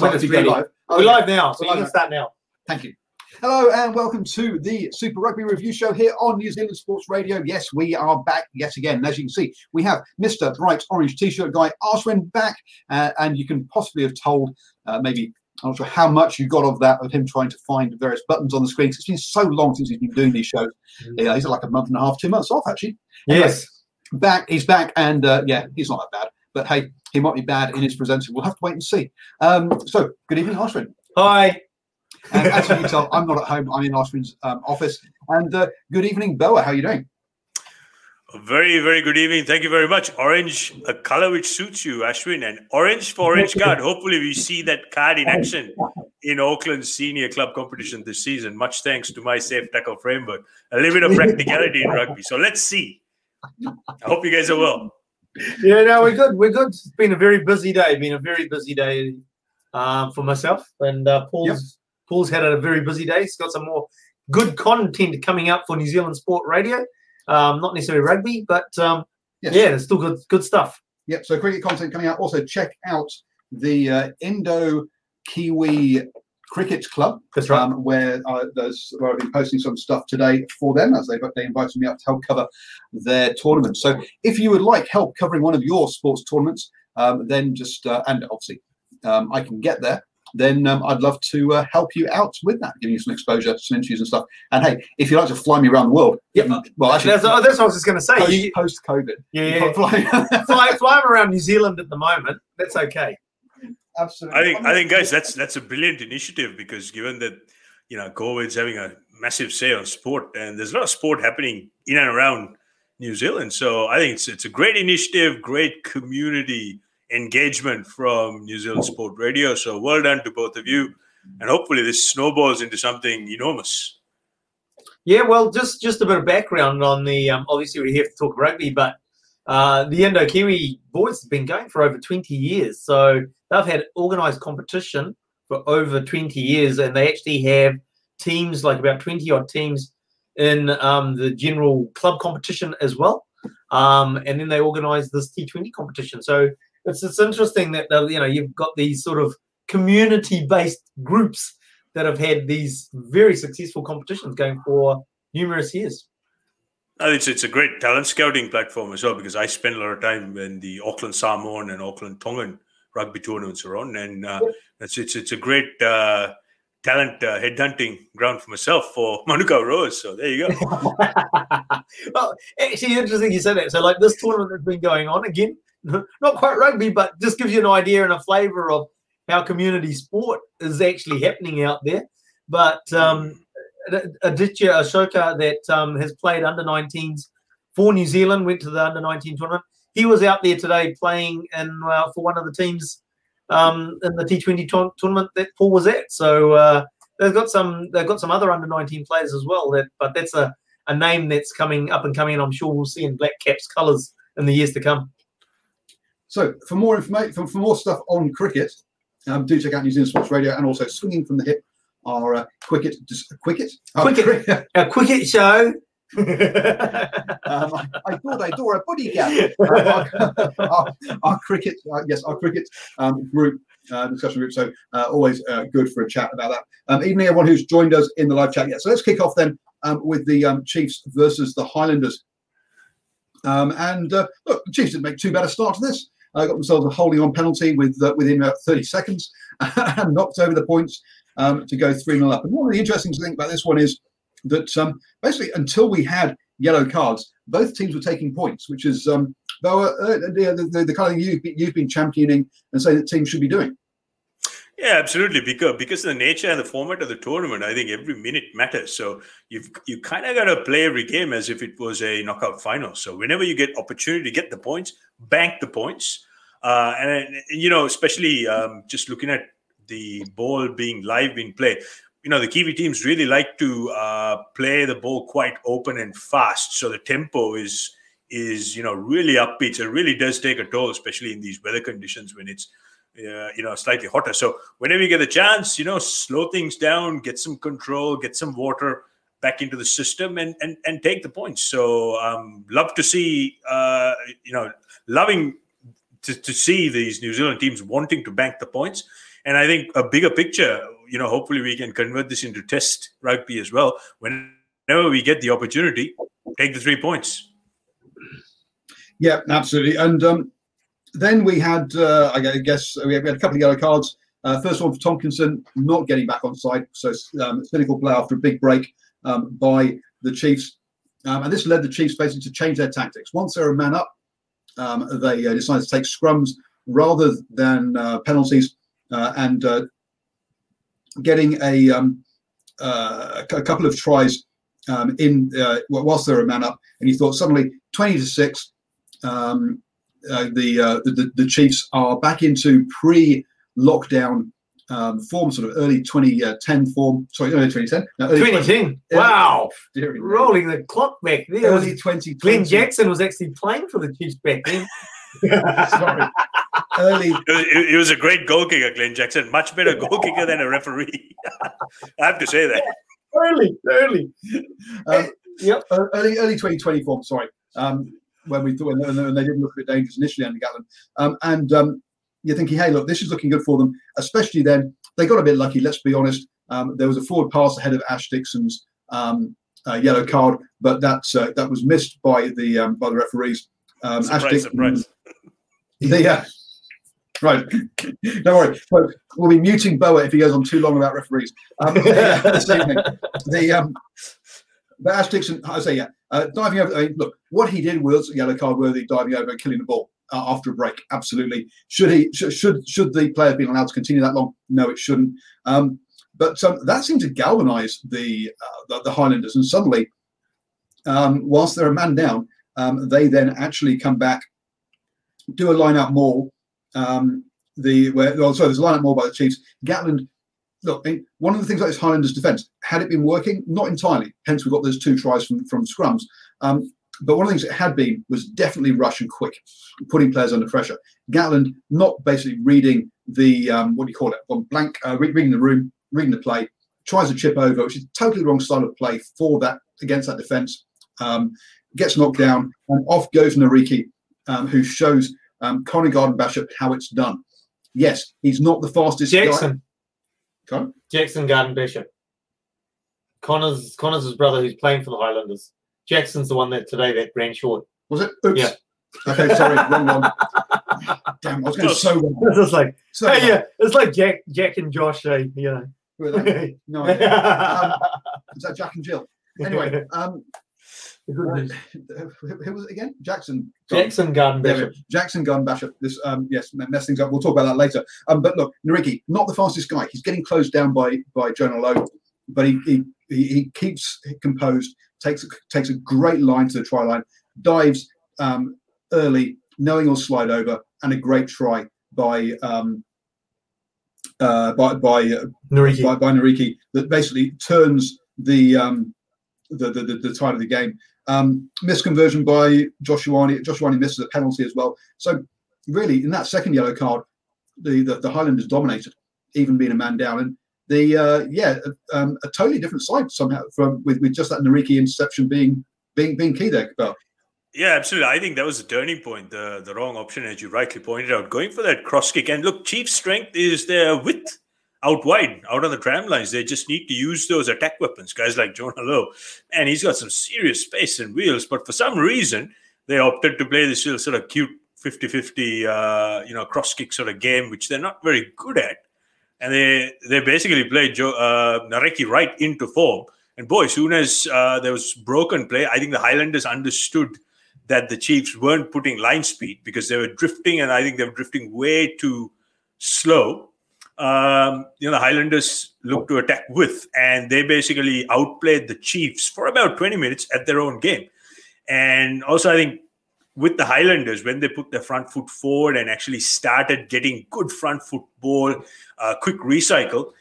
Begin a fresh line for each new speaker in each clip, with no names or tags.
With us, We're live now, so
We're
you
live
can
now.
start now.
Thank you. Hello and welcome to the Super Rugby Review Show here on New Zealand Sports Radio. Yes, we are back yet again. As you can see, we have Mr. Bright Orange T-shirt guy Ashwin back, uh, and you can possibly have told uh, maybe I'm not sure how much you got of that of him trying to find various buttons on the screen. It's been so long since he's been doing these shows. Yeah, he's like a month and a half, two months off actually. Anyway,
Yes.
back. He's back, and uh, yeah, he's not that bad. But hey, he might be bad in his presenting. We'll have to wait and see. Um, so, good evening, Ashwin.
Hi.
And as you can tell, I'm not at home. I'm in Ashwin's um, office. And uh, good evening, Boa. How are you doing?
Very, very good evening. Thank you very much. Orange, a color which suits you, Ashwin, and orange for orange card. Hopefully, we see that card in action in Auckland's senior club competition this season. Much thanks to my safe tackle framework. A little bit of practicality in rugby. So let's see. I hope you guys are well.
Yeah, no, we're good. We're good. It's been a very busy day. Been a very busy day um, for myself, and uh, Paul's Paul's had a very busy day. He's got some more good content coming up for New Zealand Sport Radio. Um, not necessarily rugby, but um,
Yes.
yeah, it's still good good stuff.
Yep. So, cricket content coming out. Also, check out the uh, Indo Kiwi Cricket Club.
That's right.
um, where uh, there's where I've been posting some stuff today for them as they they invited me up to help cover their tournament. So if you would like help covering one of your sports tournaments, um, then just uh, and obviously um, I can get there. Then um, I'd love to uh, help you out with that, giving you some exposure, some interviews and stuff. And hey, if you'd like to fly me around the world,
Yep.
um, well, actually,
That's, that's what I was just going to say.
Post, post COVID,
yeah, yeah.
fly,
fly, fly around New Zealand at the moment. That's okay.
Absolutely.
I think, I think, guys, that's that's a brilliant initiative because given that you know COVID's having a massive say on sport, and there's a lot of sport happening in and around New Zealand. So I think it's it's a great initiative, great community engagement from New Zealand Sport Radio. So well done to both of you, and hopefully this snowballs into something enormous.
Yeah, well, just just a bit of background on the. Um, obviously, we're here to talk rugby, but uh, the Indo Kiwi boys have been going for over 20 years. So they've had organised competition for over 20 years, and they actually have teams, like about 20 odd teams, in um, the general club competition as well. Um, and then they organise this T20 competition. So it's it's interesting that uh, you know you've got these sort of community-based groups that have had these very successful competitions going for numerous years.
It's, it's a great talent scouting platform as well because I spend a lot of time when the Auckland Samoan and Auckland Tongan rugby tournaments are on, and uh, it's, it's it's a great uh, talent uh, headhunting ground for myself for Manuka Rose. So there you go.
well, actually, interesting you said that. So, like this tournament that's been going on again, not quite rugby, but just gives you an idea and a flavour of how community sport is actually happening out there. But um, Aditya Ashoka, that um, has played under 19s for New Zealand, went to the under 19 tournament. He was out there today playing in uh, for one of the teams um, in the T20 tour- tournament that Paul was at. So uh, they've got some they've got some other under 19 players as well. That but that's a, a name that's coming up and coming, and I'm sure we'll see in Black Caps colours in the years to come.
So, for more information, for, for more stuff on cricket, um, do check out New Zealand Sports Radio and also Swinging from the Hip, our uh, cricket, just cricket, Oh,
Cricket.
cri-
A cricket show
Um, I, I thought I saw a buddy gap. Uh, our, our, our cricket, uh, yes, our cricket um, group uh, discussion group. So uh, always uh, good for a chat about that. Um, even everyone who's joined us in the live chat. Yeah. So let's kick off then um, with the um, Chiefs versus the Highlanders. Um, and uh, look, the Chiefs didn't make too bad a start to this. Uh, got themselves a holding on penalty with uh, within about 30 seconds and knocked over the points um, to go 3 0 up. And one of the interesting things about this one is that um, basically until we had yellow cards, both teams were taking points, which is um, though uh, the, the, the, kind of thing you've, you've been championing and saying that teams should be doing.
Yeah, absolutely. Because because of the nature and the format of the tournament, I think every minute matters. So you've you kind of got to play every game as if it was a knockout final. So whenever you get opportunity to get the points, bank the points. Uh, and you know, especially um, just looking at the ball being live in play, you know, the Kiwi teams really like to uh, play the ball quite open and fast. So the tempo is is you know really upbeat. So it really does take a toll, especially in these weather conditions when it's uh, you know slightly hotter. So whenever you get the chance, you know, slow things down, get some control, get some water back into the system, and and and take the points. So um, love to see uh, you know loving to, to see these New Zealand teams wanting to bank the points. And I think a bigger picture, you know, hopefully we can convert this into test rugby as well. Whenever we get the opportunity, take the three points.
Yeah, absolutely. And um, then we had, uh, I guess, we had a couple of yellow cards. Uh, first one for Tomkinson, not getting back on side. So um, cynical play after a big break um, by the Chiefs. Um, and this led the Chiefs basically to change their tactics. Once they're a man up, um, they uh, decided to take scrums rather than uh, penalties uh, and uh, getting a, um, uh, a couple of tries um, in whilst they're a man up. And he thought suddenly 20 to 6, um, uh, the, uh, the, the Chiefs are back into pre-lockdown um, form, sort of early 2010 form. Sorry, early 2010.
No, early 2010. 20, wow. Rolling the clock back there.
Early 2020.
Glen Jackson was actually playing for the Chiefs back then.
Sorry. Early.
He was a great goal kicker, Glen Jackson. Much better goal kicker than a referee. I have to say that.
Early, early.
Um, yep. Early, early 2020 form. Sorry. Um, when we thought and they didn't look a bit dangerous initially under Gatland. Um, and um, you're thinking, hey, look, this is looking good for them. Especially then, they got a bit lucky. Let's be honest. Um, there was a forward pass ahead of Ash Dixon's um, uh, yellow card, but that uh, that was missed by the um, by the referees.
Um, surprise, Ash Dixon, surprise.
The, uh, right. Don't worry. We'll be muting Boa if he goes on too long about referees um, this evening. The um, but Ash Dixon, I say, yeah, uh, diving over. I mean, look, what he did was yellow card worthy, diving over and killing the ball uh, after a break. Absolutely. Should he? Should should, should the player have been allowed to continue that long? No, it shouldn't. Um, but um, that seemed to galvanise the, uh, the, the Highlanders, and suddenly, um, whilst they're a man down, um, they then actually come back, do a line out more. Um, the where well, sorry, there's a line out more by the Chiefs. Gatland look, one of the things about this Highlanders defence, had it been working, not entirely. Hence, we got those two tries from from scrums. Um, but one of the things it had been was definitely rush and quick, putting players under pressure. Gatland not basically reading the um, what do you call it? Well, blank, uh, reading the room, reading the play, tries to chip over, which is totally wrong style of play for that against that defence. Um, gets knocked down, and off goes Nareki, um, who shows um, Connor Garden Bachop how it's done. Yes, he's not the fastest
Jackson.
guy. Con?
Jackson Garden Bachop. Connor's Connor's his brother who's playing for the Highlanders. Jackson's the one that today that ran short.
Was it? Oops.
Yeah.
Okay, sorry, wrong one. Damn, I was going so wrong.
It's just like, so hey, yeah, it's like Jack, Jack and Josh, uh, you know.
no. Um, is that Jack and Jill? Anyway, um, who was it again? Jackson.
Jackson Garden Bachop.
Jackson Garden Bachop. This, um, yes, mess things up. We'll talk about that later. Um, but look, Nareki, not the fastest guy. He's getting closed down by by Jonah Lowe, but he, he he keeps composed. Takes takes a great line to the try line. Dives um, early, knowing he'll slide over, and a great try by um, uh, by by, uh,
Nareki.
by by Nareki that basically turns the um, the, the, the, the tide of the game. Um, misconversion by Josh Ioane. Joshuani misses a penalty as well. So really, in that second yellow card, the the, the Highlanders dominated, even being a man down. And the uh, yeah, um, a totally different side somehow from with, with just that Nareki interception being being being key there, Bill.
Yeah, absolutely. I think that was a turning point. The the wrong option, as you rightly pointed out, going for that cross kick. And look, Chiefs' strength is their width out wide, out on the tram lines. They just need to use those attack weapons. Guys like Jonah Lowe, and he's got some serious space and wheels. But for some reason, they opted to play this sort of cute 50-50, uh, you know, cross kick sort of game, which they're not very good at. And they they basically played Joe, uh, Nareki right into form. And boy, as soon as uh, there was broken play, I think the Highlanders understood that the Chiefs weren't putting line speed because they were drifting, and I think they were drifting way too slow. Um, you know, the Highlanders looked to attack with, and they basically outplayed the Chiefs for about 20 minutes at their own game. And also, I think with the Highlanders, when they put their front foot forward and actually started getting good front football, uh, quick recycle,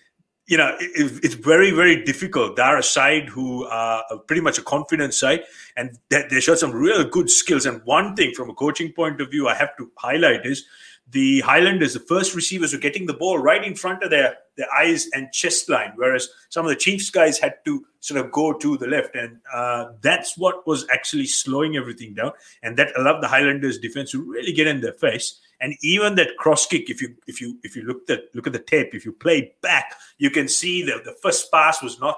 you know, it, it's very, very difficult. They're a side who are pretty much a confident side, and they, they showed some real good skills. And one thing from a coaching point of view, I have to highlight is the Highlanders, the first receivers were getting the ball right in front of their, their eyes and chest line, whereas some of the Chiefs guys had to sort of go to the left. And uh, that's what was actually slowing everything down. And that allowed the Highlanders defense to really get in their face. And even that cross kick, if you if you if you look at look at the tape, if you play back, you can see that the first pass was not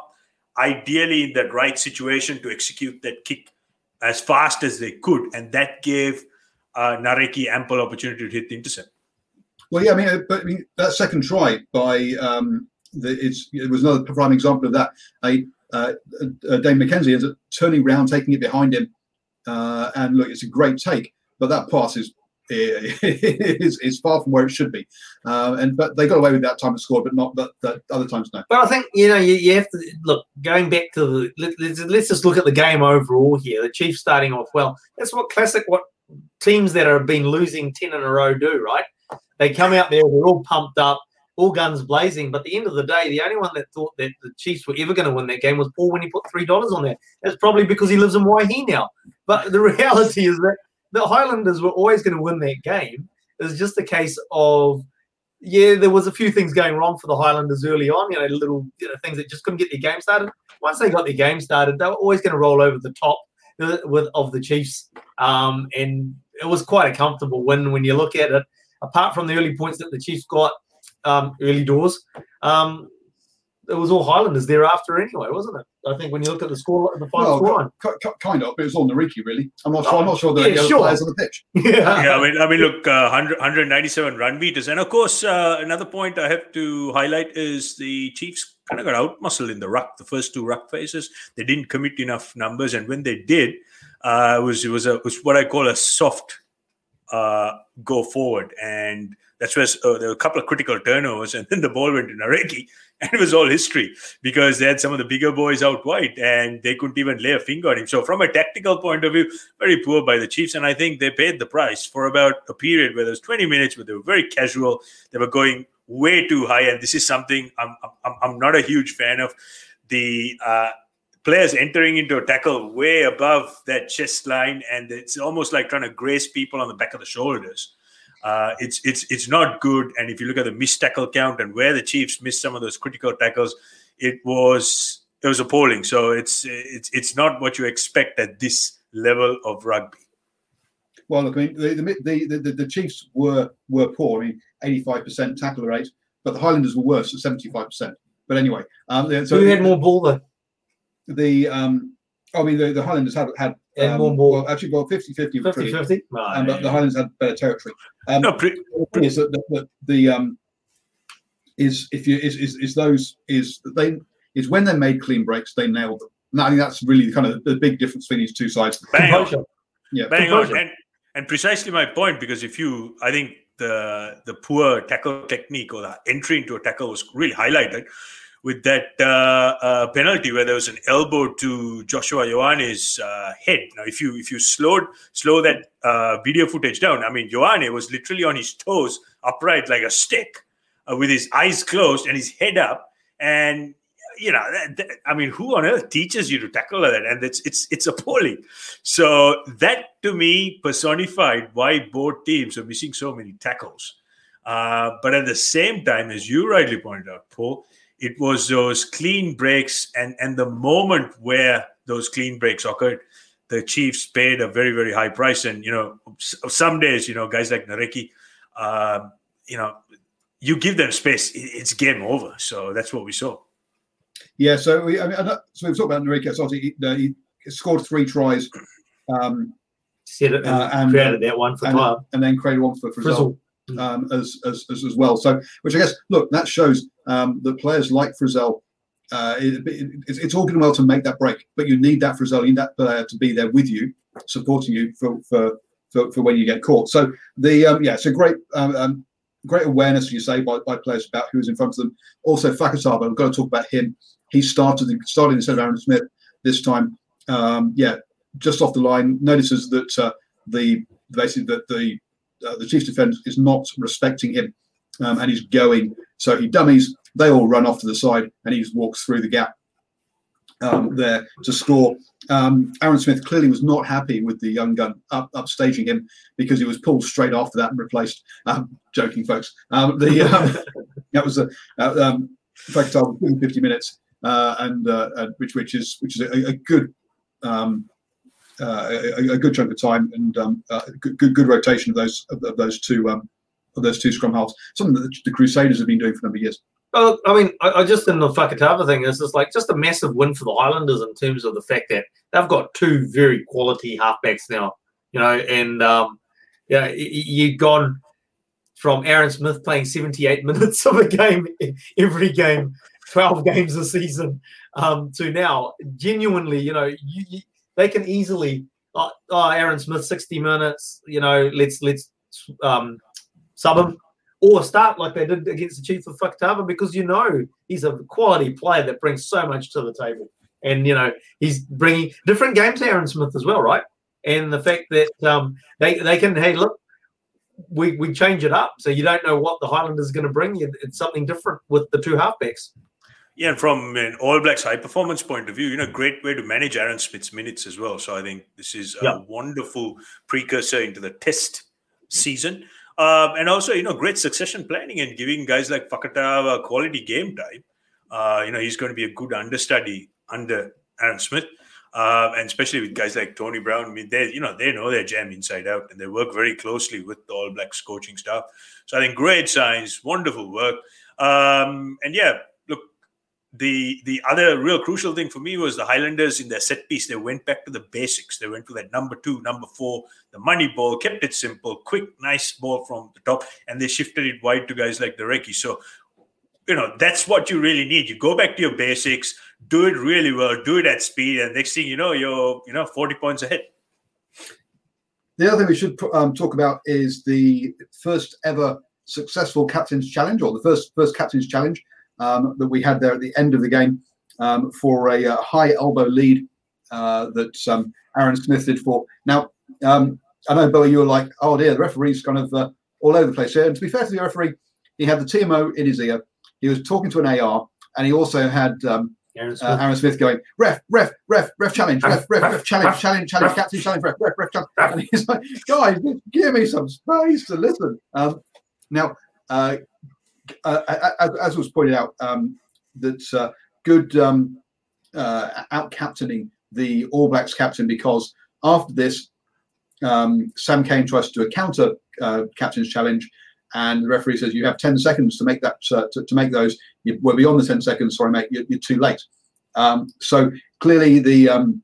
ideally in that right situation to execute that kick as fast as they could. And that gave uh, Nareki ample opportunity to hit the intercept.
Well, yeah, I mean, uh, but I mean, that second try by um, the, it was another prime example of that. A, uh, uh, Dane McKenzie ends up turning around, taking it behind him, uh, and look, it's a great take. But that pass is is, is far from where it should be. Uh, and but they got away with that time to score, but not that, that other times no.
But I think you know you, you have to look going back to the let, let's, let's just look at the game overall here. The Chiefs starting off well. That's what classic what teams that have been losing 10 in a row do, right? They come out there, they're all pumped up, all guns blazing. But at the end of the day, the only one that thought that the Chiefs were ever going to win that game was Paul when he put $3 on there. That's probably because he lives in Waihi now. But the reality is that the Highlanders were always going to win that game. It was just a case of, yeah, there was a few things going wrong for the Highlanders early on, you know, little you know, things that just couldn't get their game started. Once they got their game started, they were always going to roll over the top with of the Chiefs, um, and it was quite a comfortable win when you look at it. Apart from the early points that the Chiefs got um, early doors, um, it was all Highlanders thereafter anyway, wasn't it? I think when you look at the score, the final well,
score kind of, but it was all Nareki really. I'm not sure. I'm not sure the, yeah,
sure.
players on the pitch.
Yeah, yeah. I mean, I mean, look, uh, 100, 197 run beaters, and of course, uh, another point I have to highlight is the Chiefs kind of got out muscled in the ruck, the first two ruck phases. They didn't commit enough numbers, and when they did, uh, it was it was a was what I call a soft uh, go forward, and that's where uh, there were a couple of critical turnovers, and then the ball went to Nareki, and it was all history because they had some of the bigger boys out wide, and they couldn't even lay a finger on him. So, from a tactical point of view, very poor by the Chiefs, and I think they paid the price for about a period where there was 20 minutes where they were very casual. They were going way too high, and this is something I'm I'm, I'm not a huge fan of. The uh, players entering into a tackle way above that chest line, and it's almost like trying to graze people on the back of the shoulders. Uh, it's it's it's not good. And if you look at the missed tackle count and where the Chiefs missed some of those critical tackles, it was it was appalling. So it's it's it's not what you expect at this level of rugby.
Well, look, I mean, the the, the, the Chiefs were were poor. I mean, eighty five percent tackle rate, but the Highlanders were worse at seventy five percent. But anyway,
um, so who had more ball though?
The um, I mean, the, the Highlanders had had um, more ball. Well, actually, well, 50 50 50 50. Um, but the Highlanders had better territory. Um, no, pretty, pretty. is that the, the, the, um, is if you is, is, is those is they is when they made clean breaks, they nailed them. And I think that's really kind of the big difference between these two sides.
Bang on. Yeah, bang on. And, and precisely my point, because if you, I think the the poor tackle technique or the entry into a tackle was really highlighted with that uh, uh, penalty where there was an elbow to Joshua Ioane's uh, head. Now, if you if you slowed slow that uh, video footage down, I mean, Ioane was literally on his toes, upright like a stick, uh, with his eyes closed and his head up, and you know, that, that, I mean, who on earth teaches you to tackle that? And it's it's it's appalling. So that to me personified why both teams are missing so many tackles. Uh, but at the same time, as you rightly pointed out, Paul, it was those clean breaks and and the moment where those clean breaks occurred the Chiefs paid a very very high price, and you know some days you know guys like Nareki, uh, you know you give them space, it's game over. So that's what we saw.
Yeah, so we I mean, so we've talked about Nareki. So he, he, scored three tries. Um,
Set it and, uh, and created that one for
and,
time,
and then created one for Frizell. Um, as, as, as, as well. So, which I guess, look, that shows um, that players like Frizell uh, it, it, it's, it's all and well to make that break, but you need that Frizell, you need that player to be there with you, supporting you for for, for, for when you get caught. So the um, yeah, it's a great um, um, great awareness, you say, by, by players about who's in front of them. Also, Fakatava, we've got to talk about him. He started started instead of Aaron Smith this time. Um, yeah, just off the line, notices that uh, the basically that the uh, the Chiefs defence is not respecting him, um, and he's going. So he dummies. They all run off to the side, and he just walks through the gap um, there to score. Um, Aaron Smith clearly was not happy with the young gun up, upstaging him because he was pulled straight after that and replaced. Um, joking, folks. Um, the um, that was a uh, um, in fact, 50 minutes, uh, and uh, which which is which is a, a good. Um, uh, a, a, good chunk of time and um, uh, good, good, good rotation of those of, of those two um, of those two scrum halves. Something that the Crusaders have been doing for a number of years.
Well, I mean, I, I just in the Fakatava thing is just like just a massive win for the Highlanders in terms of the fact that they've got two very quality halfbacks now, you know, and um, yeah, you've gone from Aaron Smith playing 78 minutes of a game every game, 12 games a season, um, to now genuinely, you know, you, they can easily, oh, oh, Aaron Smith 60 minutes, you know, let's let's um, sub him or start like they did against the Chiefs of Fakatava because you know he's a quality player that brings so much to the table. And, you know, he's bringing different games to Aaron Smith as well, right? And the fact that um, they, they can, hey, look, we, we change it up. So you don't know what the Highlanders are going to bring. You. It's something different with the two halfbacks.
Yeah, and from an All Blacks high performance point of view, you know, great way to manage Aaron Smith's minutes as well. So I think this is a wonderful precursor into the test season. Um, and also, you know, great succession planning and giving guys like Fakatava a quality game time. Uh, you know, he's going to be a good understudy under Aaron Smith. Uh, and especially with guys like Tony Brown, I mean, they you know they know their jam inside out, and they work very closely with the All Blacks coaching staff. So I think great signs, wonderful work, um, and yeah, the the other real crucial thing for me was the Highlanders in their set piece. They went back to the basics. They went to that number two, number four, the money ball, kept it simple, quick, nice ball from the top, and they shifted it wide to guys like Nareki. So, you know, that's what you really need. You go back to your basics, do it really well, do it at speed, and next thing you know, you're you know 40 points ahead.
The other thing we should um, talk about is the first ever successful captain's challenge, or the first first captain's challenge um, that we had there at the end of the game um, for a, a, uh, high elbow lead uh, that um, Aaron Smith did for. Now, um, I know, Bowie, you were like, oh dear, the referee's kind of uh, all over the place here. And to be fair to the referee, he had the TMO in his ear. He was talking to an AR, and he also had um, Aaron, Smith. Uh, Aaron Smith going, ref, ref, ref, ref challenge, ref, ref, ref, challenge, challenge, challenge, captain challenge, ref, ref, ref challenge. And he's like, guys, give me some space to listen. Um, now, uh, uh, as, as, was pointed out, um, that uh, good um, uh, out captaining the All Blacks captain because after this, um, Sam Cane tries to do a counter uh, captain's challenge, and the referee says you have 10 seconds to make that uh, to, to, make those. You, we're beyond the 10 seconds. Sorry, mate, you're, you're too late. Um, so clearly, the um,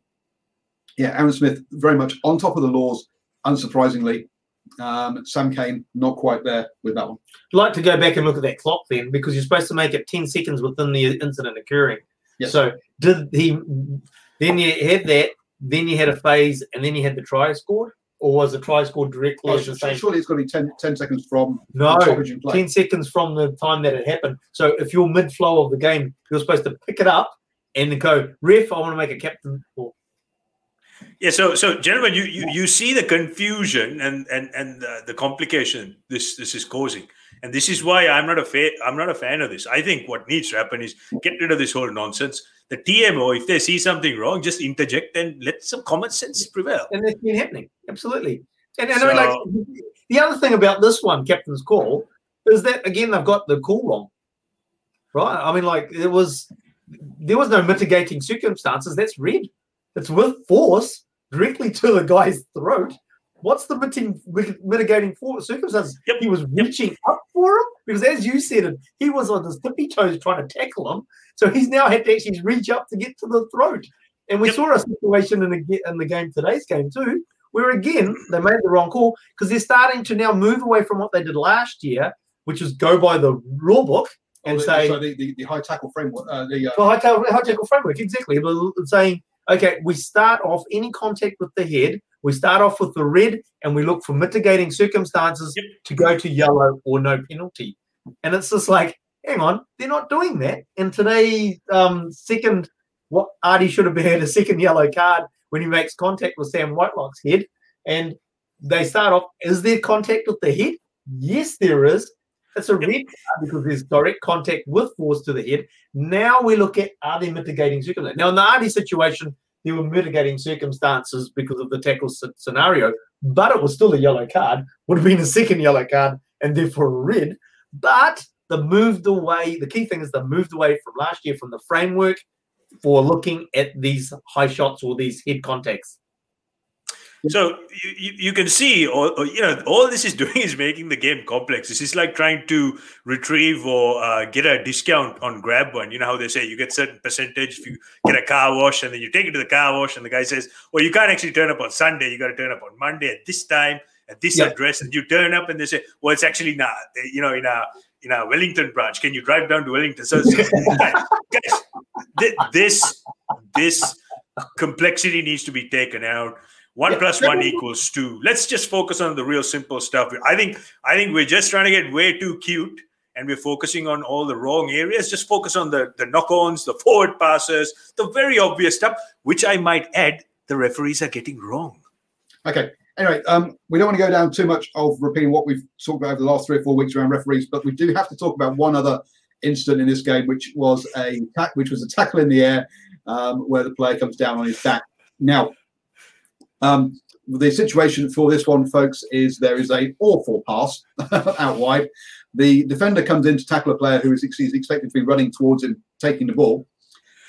yeah, Aaron Smith very much on top of the laws. Unsurprisingly, um, Sam Cane not quite there with that one.
I'd like to go back and look at that clock then, because you're supposed to make it 10 seconds within the incident occurring. Yes. So did he? Then you had that. Then you had a phase, and then you had the try scored, or was the try scored directly?
Oh, surely it's got to be 10, 10 seconds from
no, ten seconds from the time that it happened. So if you're mid flow of the game, you're supposed to pick it up and go, ref, I want to make a captain. Or
yeah, so so gentlemen, you you, you see the confusion and and and the, the complication this this is causing, and this is why I'm not a fa- I'm not a fan of this. I think what needs to happen is get rid of this whole nonsense. The TMO, if they see something wrong, just interject and let some common sense prevail.
And it's been happening absolutely. And, and so, I like the other thing about this one, captain's call, is that again they've got the call wrong, right? I mean, like it was there was no mitigating circumstances. That's red. It's with force directly to the guy's throat. What's the mitigating, mitigating circumstances?
Yep.
He was reaching up for him because, as you said, he was on his tippy toes trying to tackle him. So he's now had to actually reach up to get to the throat. And we
Yep.
saw a situation in the, in the game, today's game too, where again, they made the wrong call because they're starting to now move away from what they did last year, which is go by the rule book and
Oh,
say,
so the, the, the high tackle framework, uh, the uh,
the high tackle, high tackle framework, exactly. But saying, okay, we start off any contact with the head, we start off with the red, and we look for mitigating circumstances
Yep.
to go to yellow or no penalty. And it's just like, hang on, they're not doing that. And today, um, second, what Ardie should have had a second yellow card when he makes contact with Sam Whitelock's head. And they start off, is there contact with the head? Yes, there is. It's a red because there's direct contact with force to the head. Now we look at are there mitigating circumstances? Now, in the Ardie situation, there were mitigating circumstances because of the tackle scenario, but it was still a yellow card, would have been a second yellow card, and therefore a red. But the moved away, the key thing is they moved away from last year from the framework for looking at these high shots or these head contacts.
So you, you, can see, all, or, you know, all this is doing is making the game complex. This is like trying to retrieve or uh, get a discount on grab one. You know how they say you get certain percentage if you get a car wash and then you take it to the car wash and the guy says, well, you can't actually turn up on Sunday. You got to turn up on Monday at this time at this
Yeah.
address. And you turn up and they say, well, it's actually not, you know, in a in a Wellington branch. Can you drive down to Wellington? So, it's- guys, thi- this this complexity needs to be taken out. One
Yeah.
plus one equals two. Let's just focus on the real simple stuff. I think I think we're just trying to get way too cute and we're focusing on all the wrong areas. Just focus on the, the knock-ons, the forward passes, the very obvious stuff, which I might add, the referees are getting wrong.
Okay. Anyway, um, we don't want to go down too much of repeating what we've talked about over the last three or four weeks around referees, but we do have to talk about one other incident in this game, which was a which was a tackle in the air, um, where the player comes down on his back. Now, um, the situation for this one, folks, is there is a awful pass out wide. The defender comes in to tackle a player who is ex- expected to be running towards him, taking the ball,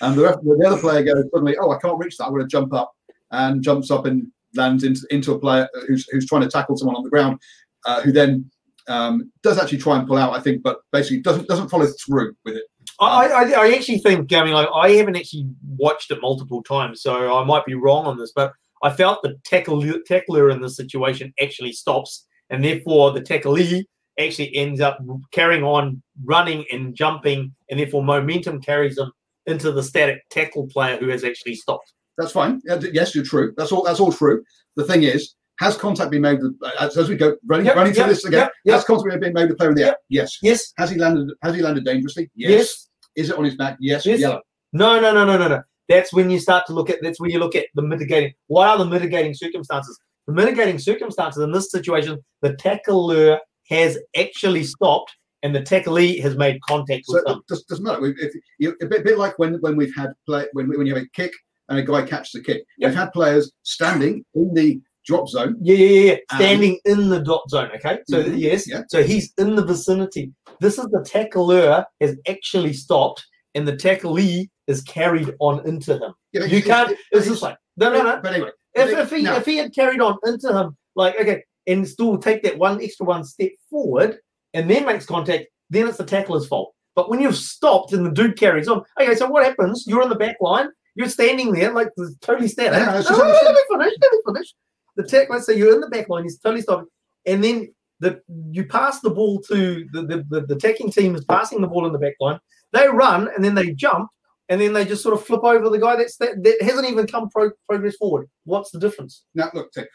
and the, the other player goes suddenly, "Oh, I can't reach that. I'm going to jump up," and jumps up and lands into, into a player who's, who's trying to tackle someone on the ground, uh, who then um, does actually try and pull out, I think, but basically doesn't doesn't follow through with it.
I, I, I actually think, I mean, I haven't actually watched it multiple times, so I might be wrong on this, but I felt the tackle, tackler in this situation actually stops, and therefore the tacklee actually ends up carrying on running and jumping, and therefore momentum carries them into the static tackle player who has actually stopped.
That's fine. Yes, you're true. That's all. That's all true. The thing is, has contact been made with, uh, as, as we go running,
Yep,
running through this again?
yep, yep.
Has contact been made with the player in the air? Yes.
Yes.
Has he landed? Has he landed dangerously?
Yes.
Is it on his back? Yes.
Yes.
Yellow.
No, no, no, no, no, no. That's when you start to look at. That's when you look at the mitigating. What are the mitigating circumstances? The mitigating circumstances in this situation, the tackler has actually stopped, and the tacklee has made contact
So
with them.
does, doesn't matter. If, you, a bit, bit like when when we've had play when when you have a kick and a guy catches the kick.
Yep.
We've had players standing in the drop zone.
Yeah, yeah, yeah, Standing in the drop zone. Okay, so
Mhm,
yes,
yeah.
so he's in the vicinity. This is the tackler has actually stopped, and the tacklee is carried on into him.
Yeah,
You can't.
it's-
just like no, no, no.
But anyway,
If, if he
now-
if he had carried on into him, like okay, and still take that one extra one step forward, and then makes contact, then it's the tackler's fault. But when you've stopped and the dude carries on, okay, so what happens? You're on the back line, you're standing there like totally static. No, no, no, let me finish, let me finish. The tackler, let's say you're in the back line, he's totally stopping, and then the you pass the ball to the the, the, the attacking team is passing the ball in the back line. They run and then they jump and then they just sort of flip over the guy that's that, that hasn't even come pro- progress forward. What's the difference?
Now, look, Tick,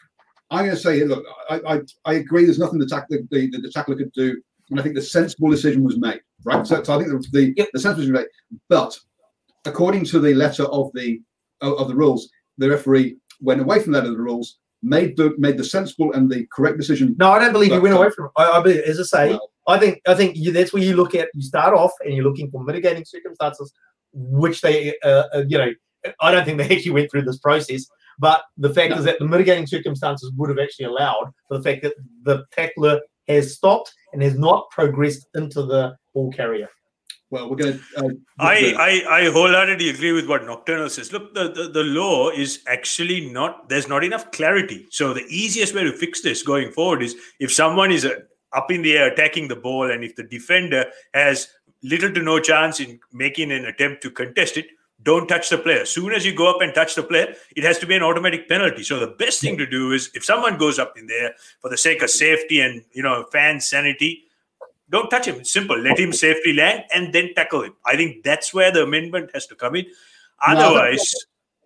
I'm going to say, look, I, I, I agree. There's nothing the, tack, the, the, the tackler could do, and I think the sensible decision was made, right? So, so I think the the,
Yep.
the sensible decision was made. But according to the letter of the of, of the rules, the referee went away from that of the rules, made the made the sensible and the correct decision.
No, I don't believe he went uh, away from it. I, I believe, as I say,
Well,
I think I think you, that's where you look at. You start off and you're looking for mitigating circumstances, which they, uh, uh, you know, I don't think they actually went through this process. But the fact
No.
is that the mitigating circumstances would have actually allowed for the fact that the tackler has stopped and has not progressed into the ball carrier.
Well, we're going to. Uh,
I, I, I wholeheartedly agree with what Nocturnal says. Look, the, the, the law is actually not, there's not enough clarity. So, the easiest way to fix this going forward is if someone is uh, up in the air attacking the ball and if the defender has little to no chance in making an attempt to contest it, don't touch the player. As soon as you go up and touch the player, it has to be an automatic penalty. So the best thing to do is if someone goes up in there for the sake of safety and you know fan sanity, don't touch him. It's simple. Let him safely land and then tackle him. I think that's where the amendment has to come in. Otherwise,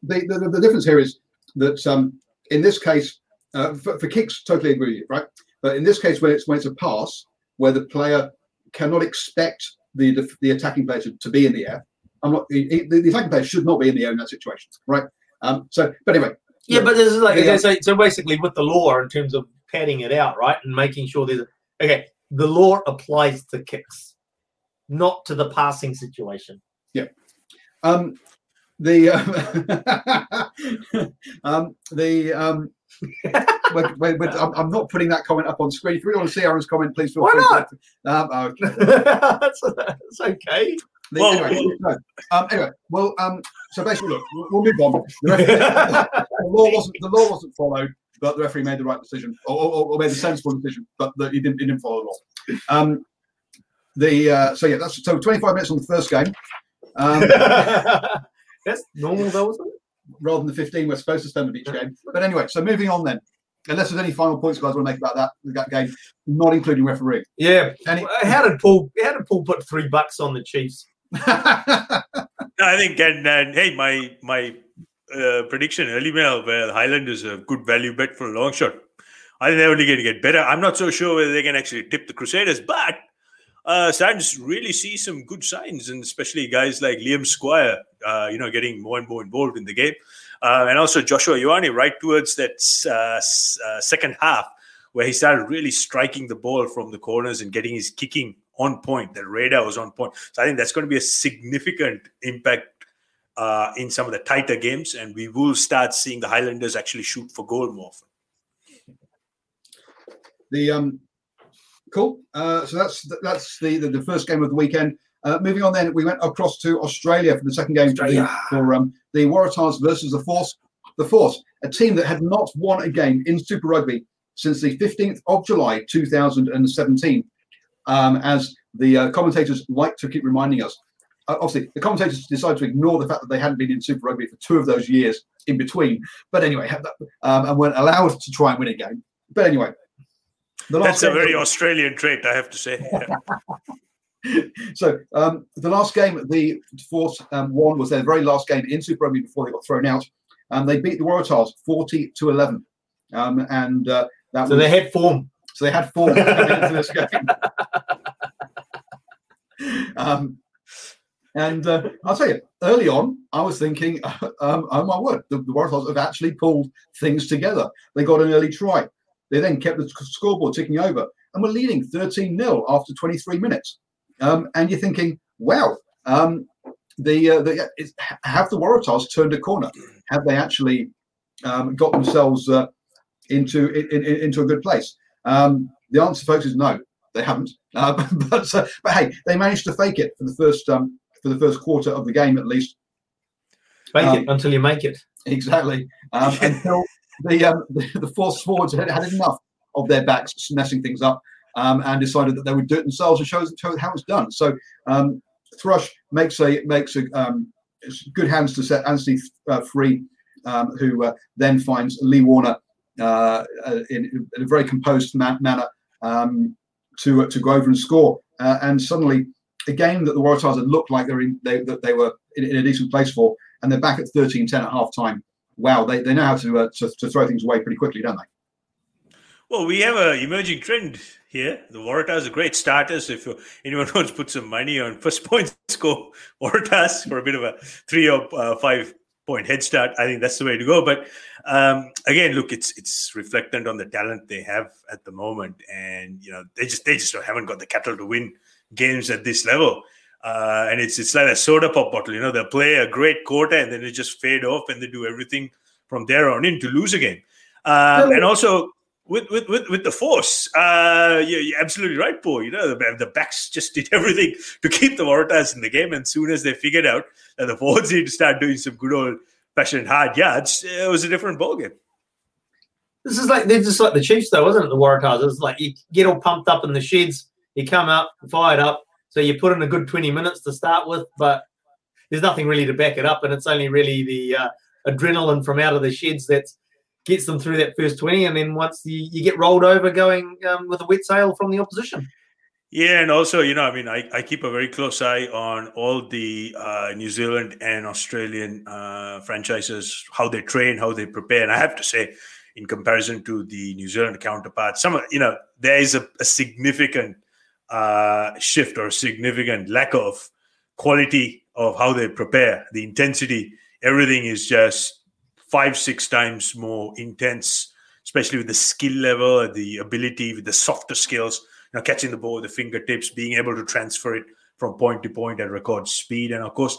no, the, the, the, difference here is that um, in this case, uh, for, for, kicks, totally agree with you, right? But in this case, when it's when it's a pass where the player cannot expect the the, the attacking player to, to, be in the air, I'm not the, the, attacking player should not be in the air in that situation, right? Um, so, but anyway,
yeah, but this is like okay, so, so basically with the law in terms of padding it out, right, and making sure there's okay the law applies to kicks, not to the passing situation.
Yeah. Um, the uh, um, the um, wait, wait, wait, I'm, I'm, not putting that comment up on screen. If you really want to see Aaron's comment, please feel
Why
free.
Not?
To, um,
okay. that's, that's okay.
The, well, anyway, no. um, anyway, well, um, so basically, look, we'll, we'll move on. The, referee, the, law wasn't the law wasn't followed but the referee made the right decision or, or, or made a sensible decision, but the, he, didn't, he didn't follow the law. Um, the uh, so yeah, that's so 25 minutes on the first game. Um,
that's normal though, wasn't it?
Rather than the 15 we're supposed to spend of each game. But anyway, so moving on then. Unless there's any final points you guys want to make about that that game, not including referee.
Yeah. Any, how did Paul? How did Paul put three bucks on the Chiefs?
I think, and, and hey, my my uh, prediction early mail where Highland is a good value bet for a long shot. I think they're only going to get better. I'm not so sure whether they can actually tip the Crusaders, but uh, starting to really see some good signs, and especially guys like Liam Squire, uh, you know, getting more and more involved in the game, uh, and also Joshua Ioane right towards that uh, uh, second half where he started really striking the ball from the corners and getting his kicking on point. The radar was on point, so I think that's going to be a significant impact uh, in some of the tighter games, and we will start seeing the Highlanders actually shoot for goal more often.
The um, cool. Uh, so that's that's the, the, the first game of the weekend. Uh, moving on, then we went across to Australia for the second game for, the, for um, the Waratahs versus the Force. The Force, a team that had not won a game in Super Rugby since the 15th of July 2017. Um, as the uh, commentators like to keep reminding us, uh, obviously the commentators decided to ignore the fact that they hadn't been in Super Rugby for two of those years in between. But anyway, um, and weren't allowed to try and win a game. But anyway,
that's a very Australian trait, I have to say.
Yeah. so um, the last game the fourth um, won was their very last game in Super Rugby before they got thrown out, and they beat the Waratahs forty to eleven. Um, and uh,
that so was, they had form.
So they had form into this game. Um, and uh, I'll tell you, early on, I was thinking, um, oh my word, the, the Waratahs have actually pulled things together. They got an early try. They then kept the scoreboard ticking over and were leading 13 0 after 23 minutes. Um, and you're thinking, wow, um, the, uh, the have the Waratahs turned a corner? Have they actually um, got themselves uh, into in, in, into a good place? Um, the answer, folks, is no, they haven't. Uh, but uh, but hey, they managed to fake it for the first um, for the first quarter of the game at least.
Make um, it until you make it.
Exactly. Um, until the, um, the, the force forwards had, had enough of their backs messing things up um, and decided that they would do it themselves and show, how it's done. So um, Thrush makes a makes a um, good hands to set Anthony uh, free, um, who uh, then finds Lee Warner uh, uh in, in, a very composed man- manner um, to uh, to go over and score. Uh, and suddenly a game that the Waratahs had looked like they're in, they, that they were in, in, a decent place for, and they're back at 13-10 at half time. Wow, they, they know how to, uh, to, to throw things away pretty quickly, don't they?
Well, we have an emerging trend here. The Waratahs are great starters. If anyone wants to put some money on first point score Waratahs for a bit of a three or uh, five point head start, I think that's the way to go. But um, again, look, it's it's reflectant on the talent they have at the moment, and you know they just they just haven't got the cattle to win games at this level. Uh, and it's it's like a soda pop bottle, you know. They play a great quarter and then they just fade off and they do everything from there on in to lose a game. Uh, and also, with with with, with the force, uh, you're, you're absolutely right, Paul. You know, the, the backs just did everything to keep the Waratahs in the game, and soon as they figured out that the forwards need to start doing some good old fashioned hard yards, it was a different ballgame.
This is like they're just like the Chiefs, though, wasn't it? The Waratahs. It's like you get all pumped up in the sheds, you come out fired up, so you put in a good twenty minutes to start with, but there's nothing really to back it up, and it's only really the uh, adrenaline from out of the sheds that gets them through that first twenty, and then once you, you get rolled over, going um, with a wet sail from the opposition.
Yeah, and also, you know, I mean, I, I keep a very close eye on all the uh, New Zealand and Australian uh, franchises, how they train, how they prepare. And I have to say, in comparison to the New Zealand counterparts, some, you know, there is a, a significant uh, shift or significant lack of quality of how they prepare, the intensity, everything is just five, six times more intense, especially with the skill level, the ability, with the softer skills. You know, catching the ball with the fingertips, being able to transfer it from point to point at record speed, and of course,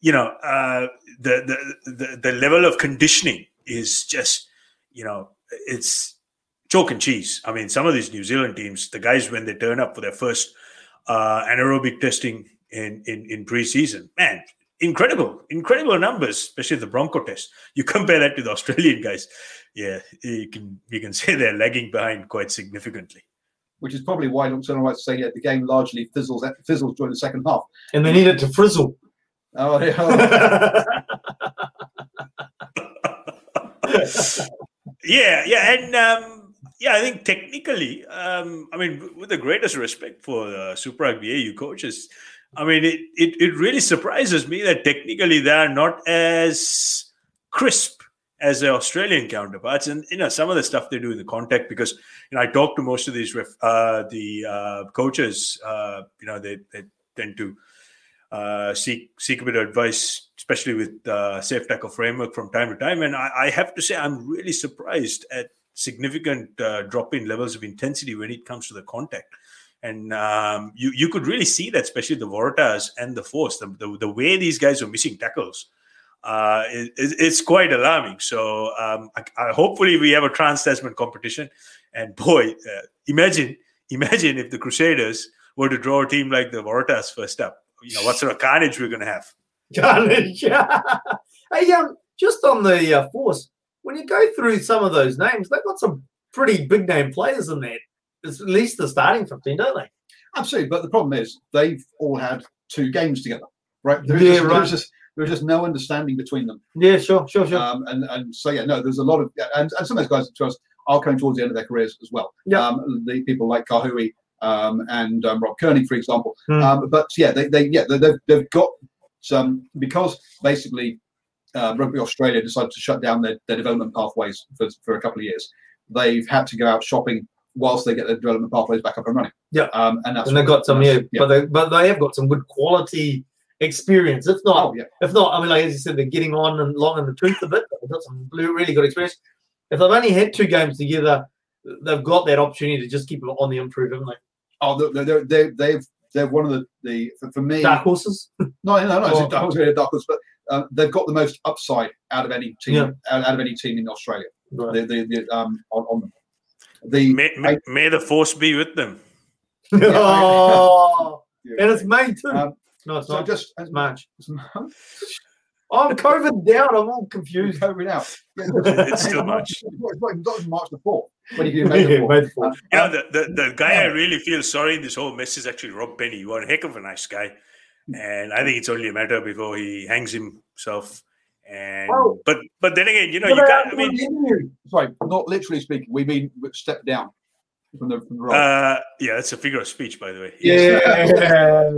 you know, uh, the, the the the level of conditioning is just, you know, it's chalk and cheese. I mean, some of these New Zealand teams, the guys when they turn up for their first uh, anaerobic testing in in in preseason, man, incredible, incredible numbers, especially the Bronco test. You compare that to the Australian guys, yeah, you can you can say they're lagging behind quite significantly
which is probably why Luke Turner to say yeah, the game largely fizzles fizzles during the second half.
And they need it to frizzle.
Oh, yeah.
yeah, yeah, and um, yeah, I think technically, um, I mean, with the greatest respect for the Super Rugby AU coaches, I mean, it, it, it really surprises me that technically they are not as crisp as the Australian counterparts. And you know, some of the stuff they do in the contact because you know I talk to most of these ref, uh, the uh, coaches. Uh, you know, they, they tend to uh, seek seek a bit of advice, especially with uh, safe tackle framework from time to time. And I, I, have to say, I'm really surprised at significant uh, drop in levels of intensity when it comes to the contact. And um, you you could really see that, especially the Waratahs and the Force, the, the, the way these guys are missing tackles uh, it, it's quite alarming. So um, I, I, hopefully we have a trans Tasman competition. And boy, uh, imagine imagine if the Crusaders were to draw a team like the Waratahs first up. You know what sort of carnage we're going to have.
Carnage. hey, um, just on the uh, force, when you go through some of those names, they've got some pretty big name players in there. It's at least the starting fifteen, don't they?
Absolutely, but the problem is they've all had two games together, right?
There's yeah, just, right. There's
just, there's just no understanding between them.
Yeah, sure, sure, sure.
Um, and and so yeah, no, there's a lot of and, and some of those guys to us are coming towards the end of their careers as well.
Yeah.
Um, the people like Kahui um, and um, Rob Kearney, for example. Mm. Um, but yeah, they, they yeah they, they've, they've got some because basically uh, Rugby Australia decided to shut down their, their development pathways for, for a couple of years. They've had to go out shopping whilst they get their development pathways back up and running.
Yeah,
um, and that's
and they've got some yeah, yeah, but they but they have got some good quality experience. If not,
oh, yeah.
if not, I mean, like as you said, they're getting on and long in the tooth a bit. They've got some really good experience. If they've only had two games together, they've got that opportunity to just keep it on the improve, haven't they?
Oh, they're, they're, they've they're one of the, the for, for me
dark horses.
no, no, no, oh, dark, really dark horse, but um, they've got the most upside out of any team yeah. out, out, of any team in Australia. Right. The, the, the, um, on, on them.
The may, may, may, the force be with them.
oh, and it's May too. Um,
no, it's so not. just
it's March. It's March. I'm COVID down. I'm all confused.
COVID out.
Yeah, it's still March.
It's like March the fourth. When you May the fourth.
Uh, yeah, the, the, the guy I really feel sorry in this whole mess is actually Rob Penney. You are a heck of a nice guy, and I think it's only a matter before he hangs himself. And well, but but then again, you know, you can't. I mean,
sorry, not literally speaking. We mean step down from the, from the
uh, yeah, that's a figure of speech, by the way.
Yeah.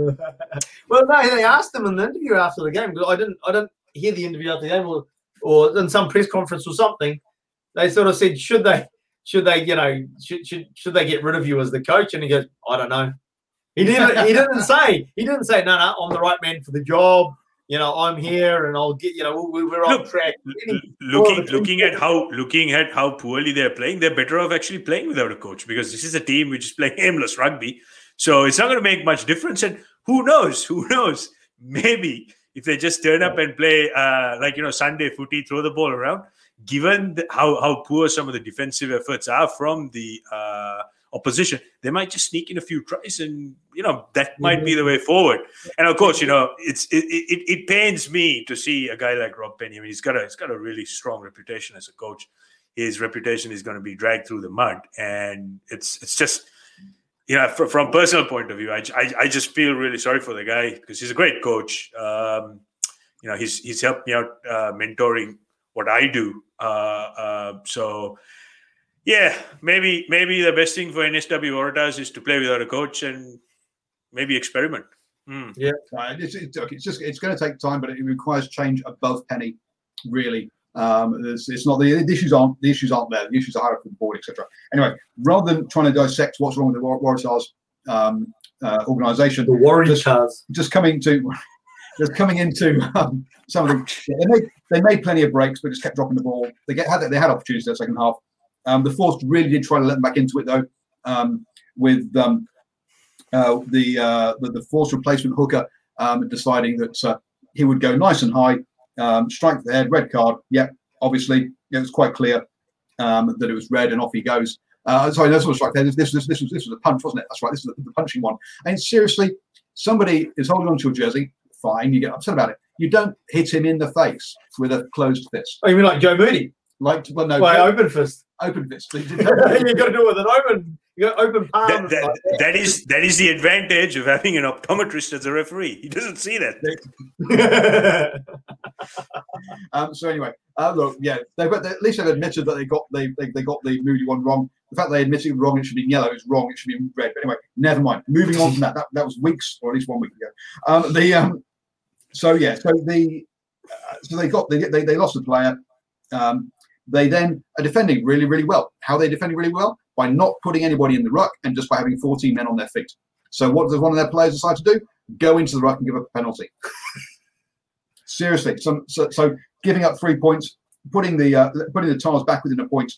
well, no, they asked him in the interview after the game. I didn't, I didn't hear the interview after the game, or, or in some press conference or something. They sort of said, should they, should they, you know, should should, should they get rid of you as the coach? And he goes, I don't know. He didn't. he didn't say. He didn't say, no, no, I'm the right man for the job you know, I'm here and I'll get, you know, we, are on Look, track.
looking, looking at how, looking at how poorly they're playing, they're better off actually playing without a coach because this is a team which is playing aimless rugby. So it's not going to make much difference. And who knows? Who knows? Maybe if they just turn up and play uh, like you know Sunday footy, throw the ball around, given the, how how poor some of the defensive efforts are from the uh, opposition, they might just sneak in a few tries, and you know that might be the way forward. And of course, you know it's it, it, it pains me to see a guy like Rob Penney. I mean, he's got a he's got a really strong reputation as a coach. His reputation is going to be dragged through the mud, and it's it's just you know from, from personal point of view, I, I, I just feel really sorry for the guy because he's a great coach. Um, you know, he's he's helped me out uh, mentoring what I do. Uh, uh, so yeah, maybe maybe the best thing for NSW Waratahs is to play without a coach and maybe experiment. Mm.
Yeah, it's, it's, it's, just it's going to take time, but it requires change above Penney, really. Um, it's, it's, not the, the, issues aren't the issues aren't there. The issues are higher up the board, etc. Anyway, rather than trying to dissect what's wrong with the Waratahs um, uh, organisation,
the Waratahs
just, just coming to just coming into um, some of the they made they made plenty of breaks, but just kept dropping the ball. They get had they had opportunities in the second half. Um, the Force really did try to let them back into it though, um, with um, uh, the, uh, the, the Force replacement hooker um, deciding that uh, he would go nice and high, um, strike the head, red card. Yep, obviously it was quite clear um, that it was red, and off he goes. Uh, sorry, that's what strike there. This, this, this, this was this was a punch, wasn't it? That's right. This is the, the punching one. And seriously, somebody is holding on to your jersey. Fine, you get upset about it. You don't hit him in the face with a closed fist.
Oh, you mean like Joe Moody?
Like, well, no,
well, open fist
open fist. you
got to do it with an open, you got open palm.
That, that, like that is that is the advantage of having an optometrist as a referee. He doesn't see
that. um, so anyway, uh, look, yeah, they've got, at least they've admitted that they got they, they, they got the Moody one wrong. The fact they admitted it wrong, it should be yellow. It's wrong. It should be red. But anyway, never mind. Moving on from that. That, that was weeks or at least one week ago. Um, the um, so yeah, so the uh, so they got they, they they lost the player. Um, they then are defending really, really well. How are they defending really well? By not putting anybody in the ruck and just by having 14 men on their feet. So what does one of their players decide to do? Go into the ruck and give up a penalty. Seriously, so, so, so, giving up three points, putting the uh, putting the Tahs back within a point.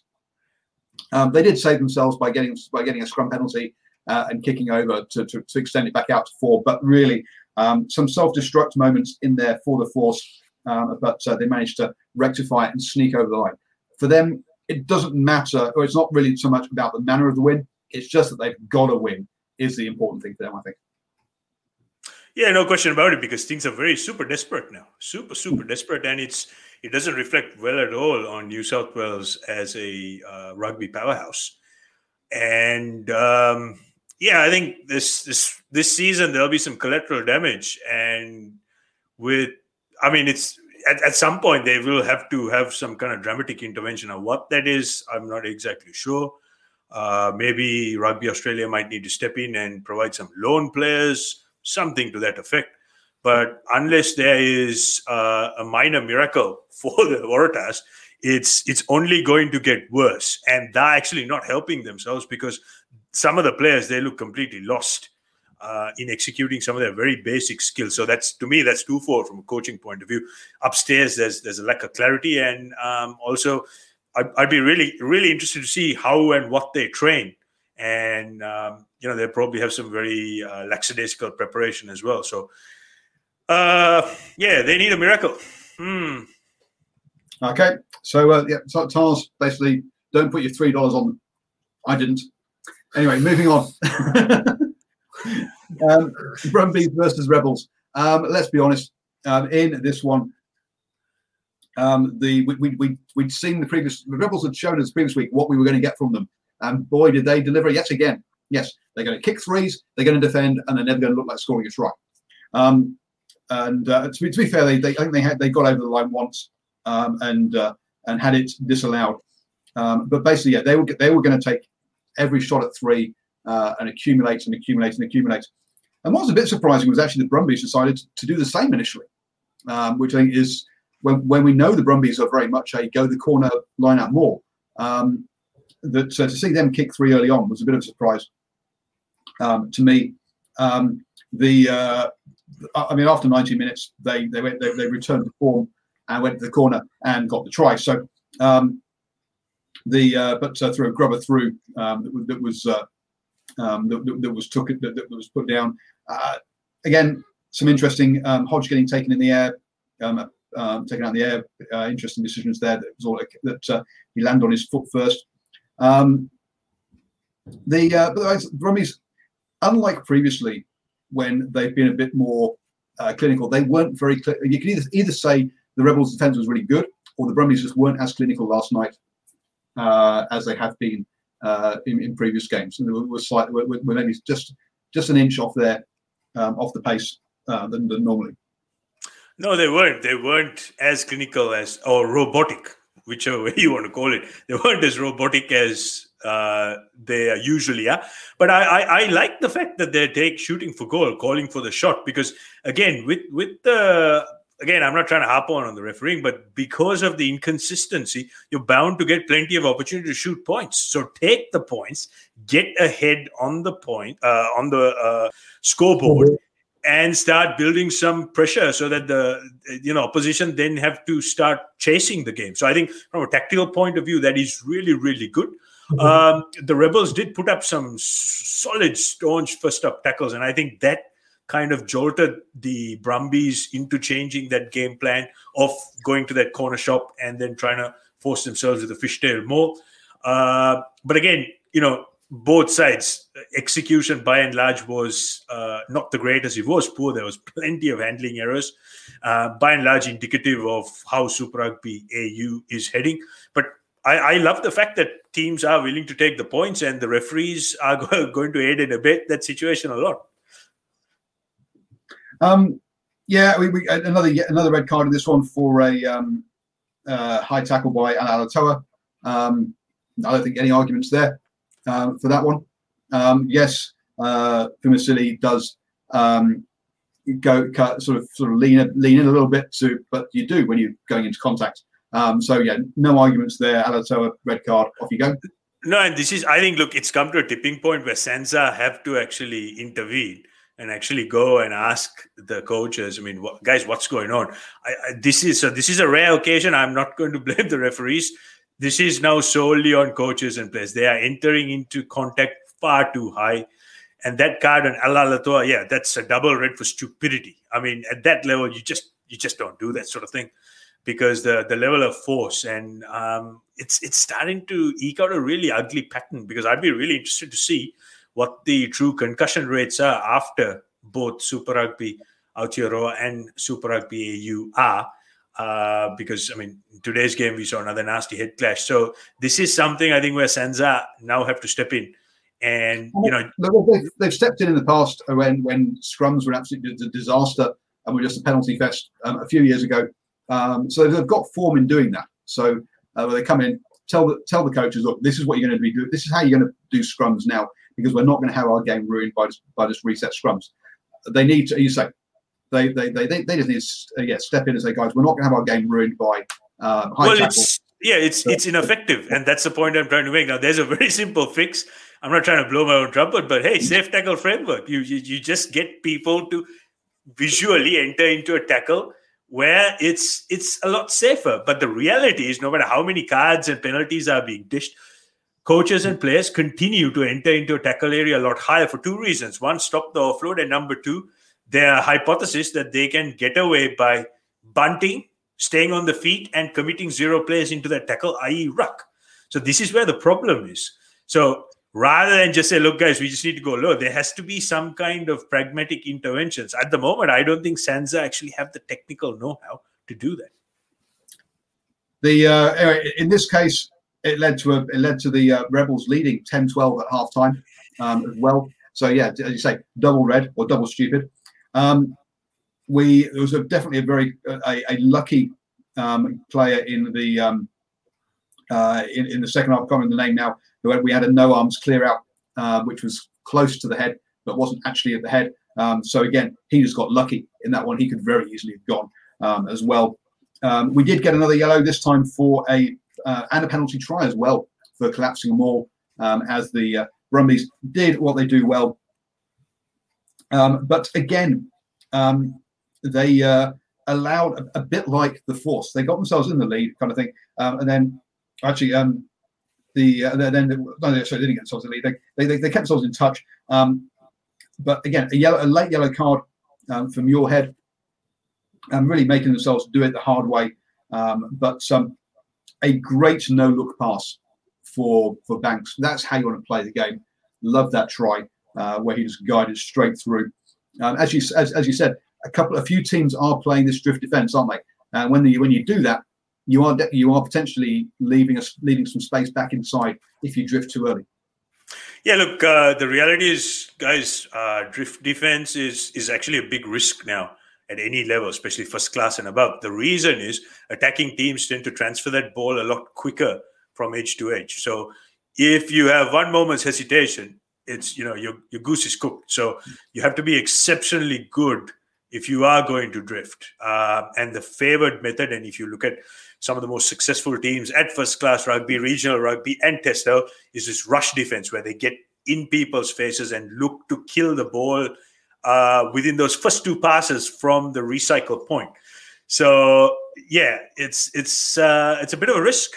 Um, they did save themselves by getting by getting a scrum penalty uh, and kicking over to, to, to, extend it back out to four. But really, um, some self-destruct moments in there for the force, um, but uh, they managed to rectify it and sneak over the line for them, it doesn't matter, or it's not really so much about the manner of the win. It's just that they've got to win is the important thing for them, I think.
Yeah, no question about it because things are very super desperate now. Super, super desperate. And it's it doesn't reflect well at all on New South Wales as a uh, rugby powerhouse. And um, yeah, I think this this this season there'll be some collateral damage. And with I mean it's at, at some point they will have to have some kind of dramatic intervention. Of what that is, I'm not exactly sure. Uh, maybe Rugby Australia might need to step in and provide some loan players, something to that effect. But unless there is uh, a minor miracle for the Waratahs, it's it's only going to get worse, and they're actually not helping themselves because some of the players they look completely lost uh, in executing some of their very basic skills. So that's to me that's twofold from a coaching point of view. Upstairs, there's there's a lack of clarity, and um, also I'd, I'd, be really really interested to see how and what they train. And um, you know they probably have some very uh, lackadaisical preparation as well. So uh, yeah, they need a miracle. Hmm.
Okay, so uh, yeah, so Tahs basically don't put your three dollars on. I didn't. Anyway, moving on. um, Brumbies versus Rebels. Um, let's be honest. Um, in this one, um, the we, we, we, we'd seen the previous the Rebels had shown us previous week what we were going to get from them, and boy, did they deliver yet again. Yes, they're going to kick threes, they're going to defend, and they're never going to look like scoring a try. Um, and uh, to, be, to be fair, they, they, I think they had they got over the line once um, and uh, and had it disallowed. Um, but basically, yeah, they were they were going to take every shot at three uh, and accumulate and accumulate and accumulate. And what was a bit surprising was actually the Brumbies decided to do the same initially, um, which I think is when, when we know the Brumbies are very much a go the corner line out more. Um, that so to see them kick three early on was a bit of a surprise um, to me. Um, the uh, I mean, after 90 minutes, they they went they, they, returned to form and went to the corner and got the try. So um, the uh, but uh, through a grubber through um, that, that was uh, that, that, was took that, that was put down. Uh, again, some interesting um, Hodge getting taken in the air, um, um, taken out in the air. Uh, interesting decisions there. That was all that uh, he landed on his foot first. Um, the uh, but the Brumbies, unlike previously, when they've been a bit more uh, clinical, they weren't very. Cl- you can either either say the Rebels' defense was really good, or the Brumbies just weren't as clinical last night uh, as they have been uh, in, in previous games. And we were slightly, we're, we're maybe just just an inch off there, um, off the pace uh, than, than normally.
No, they weren't. They weren't as clinical as or robotic, whichever way you want to call it. They weren't as robotic as uh, they usually are. But I, I, I, like the fact that they take shooting for goal, calling for the shot, because again, with with the again, I'm not trying to harp on on the refereeing, but because of the inconsistency, you're bound to get plenty of opportunity to shoot points. So take the points, get ahead on the point uh, on the uh, scoreboard. Mm-hmm and start building some pressure so that the you know opposition then have to start chasing the game so i think from a tactical point of view that is really really good mm-hmm. um, the rebels did put up some solid staunch first up tackles and i think that kind of jolted the brumbies into changing that game plan of going to that corner shop and then trying to force themselves with a fishtail more uh, but again you know both sides execution by and large was uh, not the greatest. It was poor. There was plenty of handling errors. Uh, by and large indicative of how super rugby au is heading. But I, I, love the fact that teams are willing to take the points and the referees are going to aid and abet that situation a lot.
Um, yeah we, we, another another red card in this one for a um, uh, high tackle by Alaalatoa. Um, I don't think any arguments there um, for that one. Um, yes, uh, does um, go cut, sort of sort of lean lean in a little bit to, but you do when you're going into contact. Um, so yeah, no arguments there. Alaalatoa, red card, off you go.
No, and this is I think look, it's come to a tipping point where SANZAAR have to actually intervene and actually go and ask the coaches. I mean, guys, what's going on? I, I, this is a, this is a rare occasion. I'm not going to blame the referees this is now solely on coaches and players. They are entering into contact far too high. And that card on Alaalatoa, yeah, that's a double red for stupidity. I mean, at that level, you just you just don't do that sort of thing because the the level of force and um, it's it's starting to eke out a really ugly pattern. Because I'd be really interested to see what the true concussion rates are after both Super Rugby Aotearoa and Super Rugby AU are uh, because I mean today's game we saw another nasty head clash. So this is something I think where SANZAAR now have to step in, and you know
they've, they've stepped in in the past when when scrums were absolutely a disaster and were just a penalty fest um, a few years ago. Um, so they've got form in doing that. So uh, they come in, tell the tell the coaches, look, this is what you're going to be doing. This is how you're going to do scrums now because we're not going to have our game ruined by just by just reset scrums. They need to. You say they they they, they, they just need to uh, yeah, step in and say, guys, we're not going to have our game ruined by uh, high well, tackle.
It's, yeah, it's it's ineffective, and that's the point I'm trying to make. Now, there's a very simple fix. I'm not trying to blow my own trumpet, but hey, safe tackle framework. You you, you just get people to visually enter into a tackle where it's it's a lot safer. But the reality is, no matter how many cards and penalties are being dished, coaches and players continue to enter into a tackle area a lot higher for two reasons: one, stop the offload, and number two, their hypothesis that they can get away by bunting, staying on the feet, and committing zero plays into that tackle, i.e., ruck. So this is where the problem is. So rather than just say, look, guys, we just need to go low, there has to be some kind of pragmatic interventions. At the moment, I don't think SANZAAR actually have the technical know-how to do that.
The uh, in this case, it led to a it led to the uh, rebels leading 10-12 at halftime um, as well. So yeah, as you say, double red or double stupid. Um, we there was a, definitely a very a, a lucky um, player in the um, uh, in, in, the second half. Coming the name now. We had a no arms clear out, uh, which was close to the head, but wasn't actually at the head. Um, so again, he just got lucky in that one. He could very easily have gone um, as well. Um, we did get another yellow this time for a uh, and a penalty try as well for collapsing a maul, um, as the uh, Brumbies did what they do well um, but again, um, they uh, allowed a, a, bit like the Force. They got themselves in the lead, kind of thing, um, and then actually um, the uh, then no, sorry, they didn't get themselves in the lead. They, they, they kept themselves in touch. Um, but again, a yellow, a late yellow card um, from Muirhead and really making themselves do it the hard way. But a great no look pass for for Banks. That's how you want to play the game. Love that try uh, where he just guided straight through. Um, as you as, as you said, a couple a few teams are playing this drift defense, aren't they? And when the, when you do that, you are you are potentially leaving us leaving some space back inside if you drift too early.
Yeah, look, uh, the reality is, guys, uh, drift defense is is actually a big risk now at any level, especially first class and above. The reason is attacking teams tend to transfer that ball a lot quicker from edge to edge. So if you have one moment's hesitation, it's you know your your goose is cooked. So you have to be exceptionally good if you are going to drift. Uh, and the favored method, and if you look at some of the most successful teams at first class rugby, regional rugby, and test level, is this rush defense where they get in people's faces and look to kill the ball uh, within those first two passes from the recycle point. So yeah, it's it's uh, it's a bit of a risk,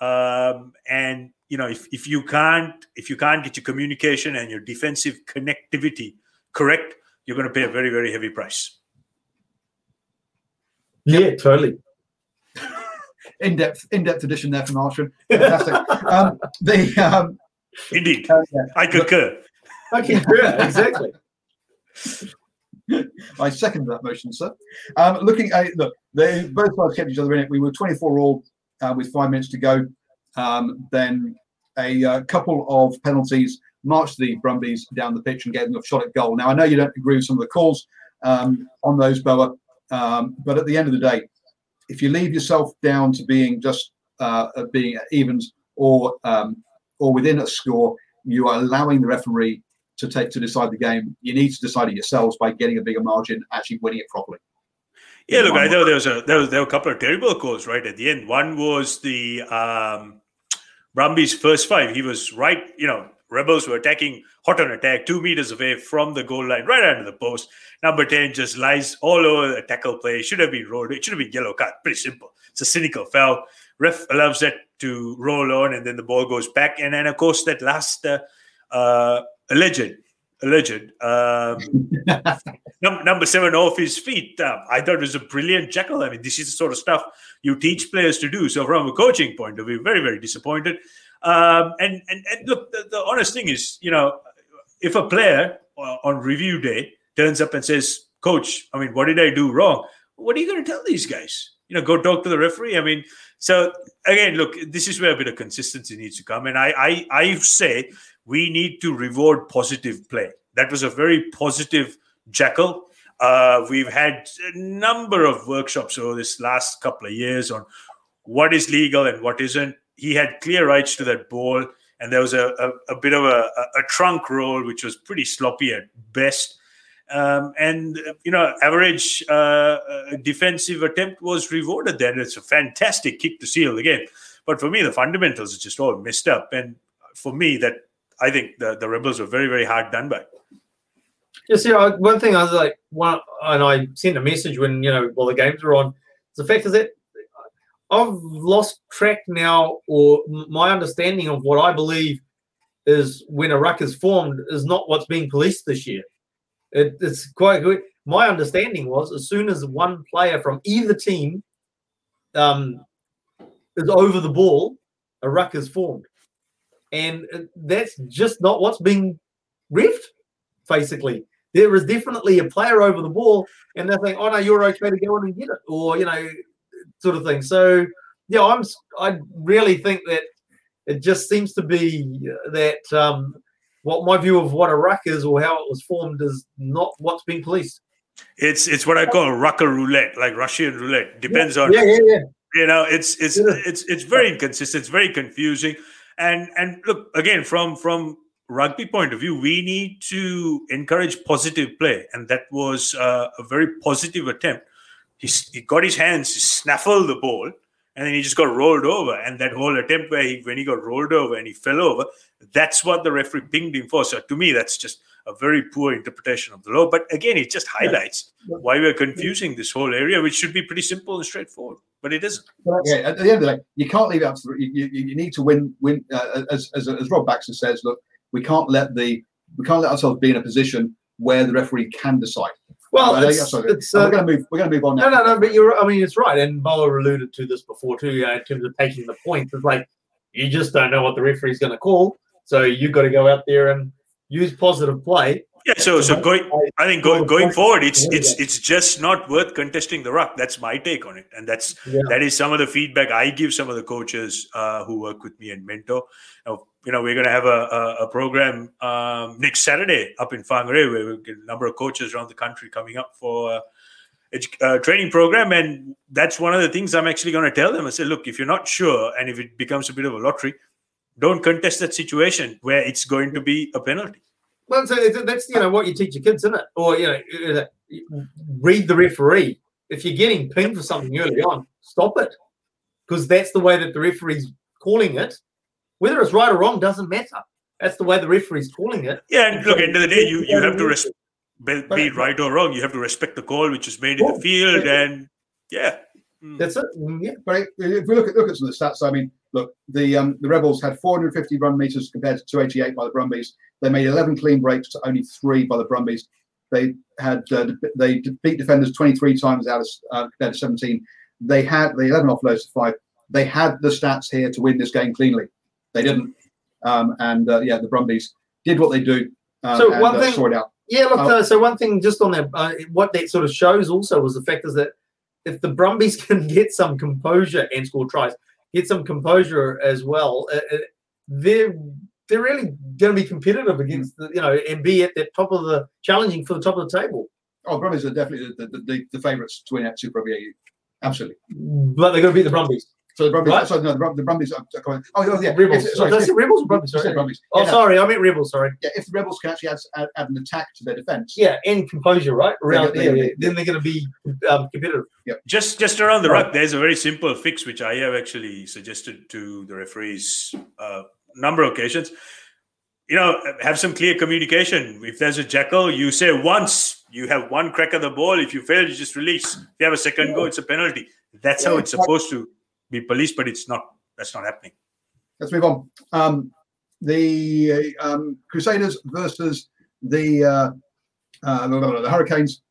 um, and you know if, if you can't if you can't get your communication and your defensive connectivity correct, you're going to pay a very very heavy price.
Yeah, totally.
in-depth in-depth edition there from Archon. Fantastic. um, the um,
indeed, uh, yeah. I concur.
I concur exactly.
I second that motion, sir. Um, looking at look, they both sides kept each other in it. We were 24 all uh, with five minutes to go. Um, then a uh, couple of penalties marched the Brumbies down the pitch and gave them a shot at goal. Now I know you don't agree with some of the calls um, on those, Boa, um, but at the end of the day, if you leave yourself down to being just uh, being evens or um, or within a score, you are allowing the referee to take to decide the game. You need to decide it yourselves by getting a bigger margin, actually winning it properly.
Yeah, look, I know there was a there, was, there were a couple of terrible calls right at the end. One was the um, Brumbies' first five. He was right, you know, Rebels were attacking hot on attack, two meters away from the goal line, right under the post. Number 10 just lies all over the tackle play. Should have been rolled. It should have been yellow card. Pretty simple. It's a cynical foul. Ref allows that to roll on, and then the ball goes back. And then, of course, that last uh, uh, alleged, alleged um, num- number seven off his feet. Uh, I thought it was a brilliant jackal. I mean, this is the sort of stuff you teach players to do. So, from a coaching point of view, very, very disappointed. Um, and, and, and look, the, the, honest thing is, you know, if a player uh, on review day turns up and says, Coach, I mean, what did I do wrong? What are you going to tell these guys? You know, go talk to the referee. I mean, so again, look, this is where a bit of consistency needs to come. And I, I, I say we need to reward positive play. That was a very positive jackal. Uh, we've had a number of workshops over this last couple of years on what is legal and what isn't he had clear rights to that ball, and there was a, a, a bit of a, a, trunk roll, which was pretty sloppy at best. Um, and you know, average uh, uh, defensive attempt was rewarded. Then it's a fantastic kick to seal the game. But for me, the fundamentals are just all messed up. And for me, that I think the, the rebels were very very hard done by.
Yeah, see, I, one thing I was like, one, and I sent a message when you know, while the games were on. The fact is that I've lost track now, or my understanding of what I believe is when a ruck is formed is not what's being policed this year. It, it's quite good. My understanding was as soon as one player from either team um, is over the ball, a ruck is formed. And that's just not what's being riffed, basically. There is definitely a player over the ball, and they're saying, oh, no, you're okay to go in and get it. Or, you know, sort of thing. So yeah, I'm I really think that it just seems to be that um, what my view of what a ruck is or how it was formed is not what's being policed.
It's it's what I call a rucker roulette, like Russian roulette. Depends
yeah,
on
yeah, yeah, yeah.
You know, it's it's yeah. it's it's very inconsistent. It's very confusing. And and look again from from rugby point of view, we need to encourage positive play, and that was uh, a very positive attempt he, he got his hands, he snaffled the ball, and then he just got rolled over. And that whole attempt where he, when he got rolled over and he fell over, that's what the referee pinged him for. So to me, that's just a very poor interpretation of the law. But again, it just highlights yeah. why we're confusing this whole area, which should be pretty simple and straightforward. But it isn't.
Yeah, at the end of the day, you can't leave it up to the, you, you, you need to win. Win uh, as, as as Rob Baxter says. Look, we can't let the we can't let ourselves be in a position where the referee can decide.
Well,
Uh,
it's,
sorry.
it's,
we're
uh,
going to move. We're going to move on
no,
now.
no, no. But you're. I mean, it's right. And Bowler alluded to this before too, uh, in terms of taking the points. It's like you just don't know what the referee's going to call, so you've got to go out there and use positive play.
Yeah, so so going, I think go, going forward, it's it's it's just not worth contesting the ruck. That's my take on it, and that's
Yeah.
that is some of the feedback I give some of the coaches uh, who work with me and mentor. Now, you know, we're going to have a, a, a program um, next Saturday up in Whangarei where we get a number of coaches around the country coming up for uh, edu- uh, training program, and that's one of the things I'm actually going to tell them. I say, look, if you're not sure, and if it becomes a bit of a lottery, don't contest that situation where it's going to be a penalty.
Well, so that's you know what you teach your kids, isn't it? Or you know, uh, read the referee. If you're getting pinged for something early on, stop it, because that's the way that the referee's calling it. Whether it's right or wrong doesn't matter. That's the way the referee's calling it.
Yeah, and look, end of the day, you, you have to
res-
res- be, be right or wrong. You have to respect the call which is made in the field, and yeah, Mm.
That's it. Mm, Yeah.
But if if we look at look at some of the stats, I mean, look, the um, the Rebels had 450 run meters compared to 288 by the Brumbies. They made 11 clean breaks to only three by the Brumbies. They had uh, they beat defenders 23 times out of uh, compared to 17. They had the 11 offloads to five. They had the stats here to win this game cleanly. They didn't, um, and uh, yeah, the Brumbies did what they do. Um,
So one
uh,
thing-
out.
Yeah, look.
Oh.
Uh, so one thing, just on that, uh, what that sort of shows also was the fact is that if the Brumbies can get some composure and score tries, get some composure as well, uh, uh, they're they're really going to be competitive against the, you know and be at the top of the challenging for the top of the table.
Oh, Brumbies are definitely the, the, the, the favourites to win at Super Rugby AU. Absolutely.
But they're going to beat the Brumbies.
So the Brumbies,
Right.
sorry, no, the, Brum- the Brumbies are, are coming. Oh, oh, yeah.
Rebels.
If- sorry,
Did I
if-
say Rebels or Brumbies? Sorry.
Brumbies.
Oh,
Yeah, no,
sorry, I meant Rebels. Sorry.
yeah, if the Rebels can actually add, add, add an attack to their defence,
Yeah, and composure, right? Around
They're-
there,
they're-
then they're going to be um, competitive.
just just around the
Right.
ruck, there's a very simple fix which I have actually suggested to the referees uh, number of occasions. You know, have some clear communication. If there's a jackal, you say once. You have one crack at the ball. If you fail, you just release. If you have a second go, it's a penalty. That's how
Yeah.
it's supposed to be policed, but it's not. That's not happening.
let's move on. Um, the uh, um, Crusaders versus the uh, uh, the Hurricanes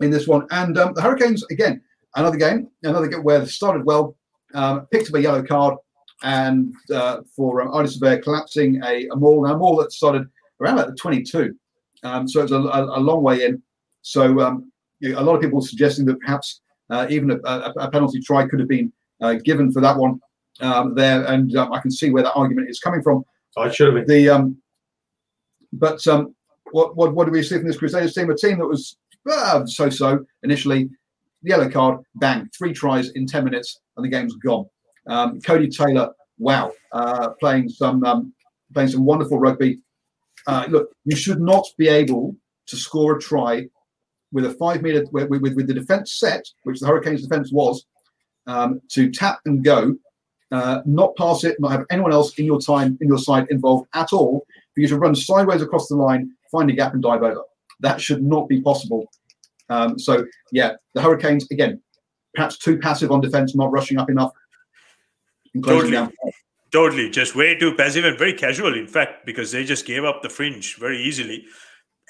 in this one, and um, the Hurricanes again, another game, another game where they started well, um, picked up a yellow card, and uh, for um, Bear collapsing a, a maul, now a maul that started around about the 22, um, so it's a, a, a long way in. So um, you know, a lot of people suggesting that perhaps uh, even a, a, penalty try could have been uh, given for that one um, there, and um, I can see where that argument is coming from.
It should have been.
The um, but um, what what what do we see from this Crusaders team? A team that was uh, so-so initially. Yellow card, bang, three tries in ten minutes, and the game's gone. Um, Codie Taylor, wow, uh, playing some um, playing some wonderful rugby. Uh, look, you should not be able to score a try with a five meter with, with, with the defense set, which the Hurricanes defense was, um, to tap and go, uh, not pass it, not have anyone else in your time in your side involved at all, for you to run sideways across the line, find a gap and dive over. That should not be possible. Um, so yeah, the Hurricanes again, perhaps too passive on defense, not rushing up enough.
Totally. Totally, just way too passive and very casual, in fact, because they just gave up the fringe very easily.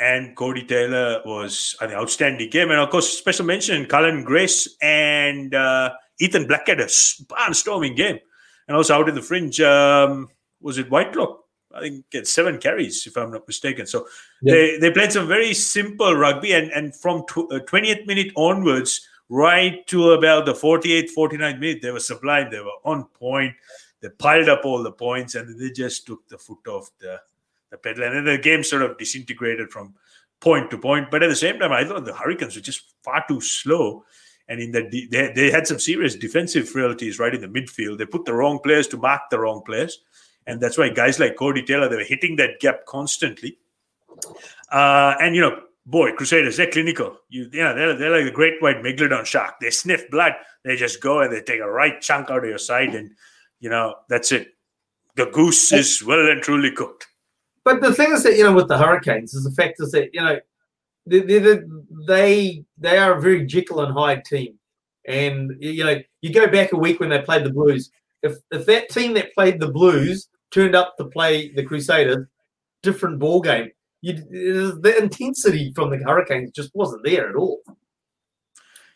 And Codie Taylor was an outstanding game, and of course, special mention Cullen Grace and uh, Ethan Blackadder, barnstorming game, and also out in the fringe um, was it Whitelock? I think it's seven carries, if I'm not mistaken. So
Yeah.
they they played some very simple rugby, and and from tw- uh, 20th minute onwards, right to about the 48th, 49th minute, they were sublime. They were on point they piled up all the points and they just took the foot off the, the pedal. And then the game sort of disintegrated from point to point. But at the same time, I thought the Hurricanes were just far too slow. And in that, de- they, they had some serious defensive frailties right in the midfield. They put the wrong players to mark the wrong players. And that's why guys like Codie Taylor, they were hitting that gap constantly. Uh, and, you know, boy, Crusaders, they're clinical. You, you know, they're, they're like the great white megalodon shark. They sniff blood. They just go and they take a right chunk out of your side and you know, that's it. The goose is well and truly cooked.
But the thing is that you know with the Hurricanes is the fact is that you know they they they, they are a very Jekyll and Hyde team, and you know you go back a week when they played the Blues. If if that team that played the Blues turned up to play the Crusaders, different ball game. You, uh, the intensity from the Hurricanes just wasn't there at all.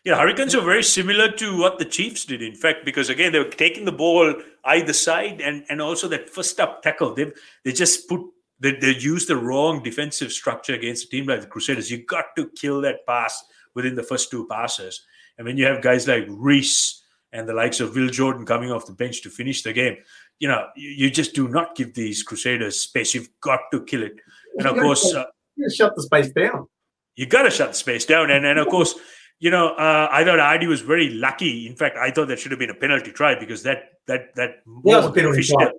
Yeah, Hurricanes are very similar to what the Chiefs did, in fact, because again, they were taking the ball either side and, and also that first up tackle. They, they just put, they, they used the wrong defensive structure against a team like the Crusaders. You got to kill that pass within the first two passes. And when you have guys like Reece and the likes of Will Jordan coming off the bench to finish the game, you know, you, you just do not give these Crusaders space. You've got to kill it. And of course, uh,
shut the space down.
You got to shut the space down. And, and of course, you know, uh, I thought Ardie was very lucky. In fact, I thought that should have been a penalty try because that that that
yeah, fishtail,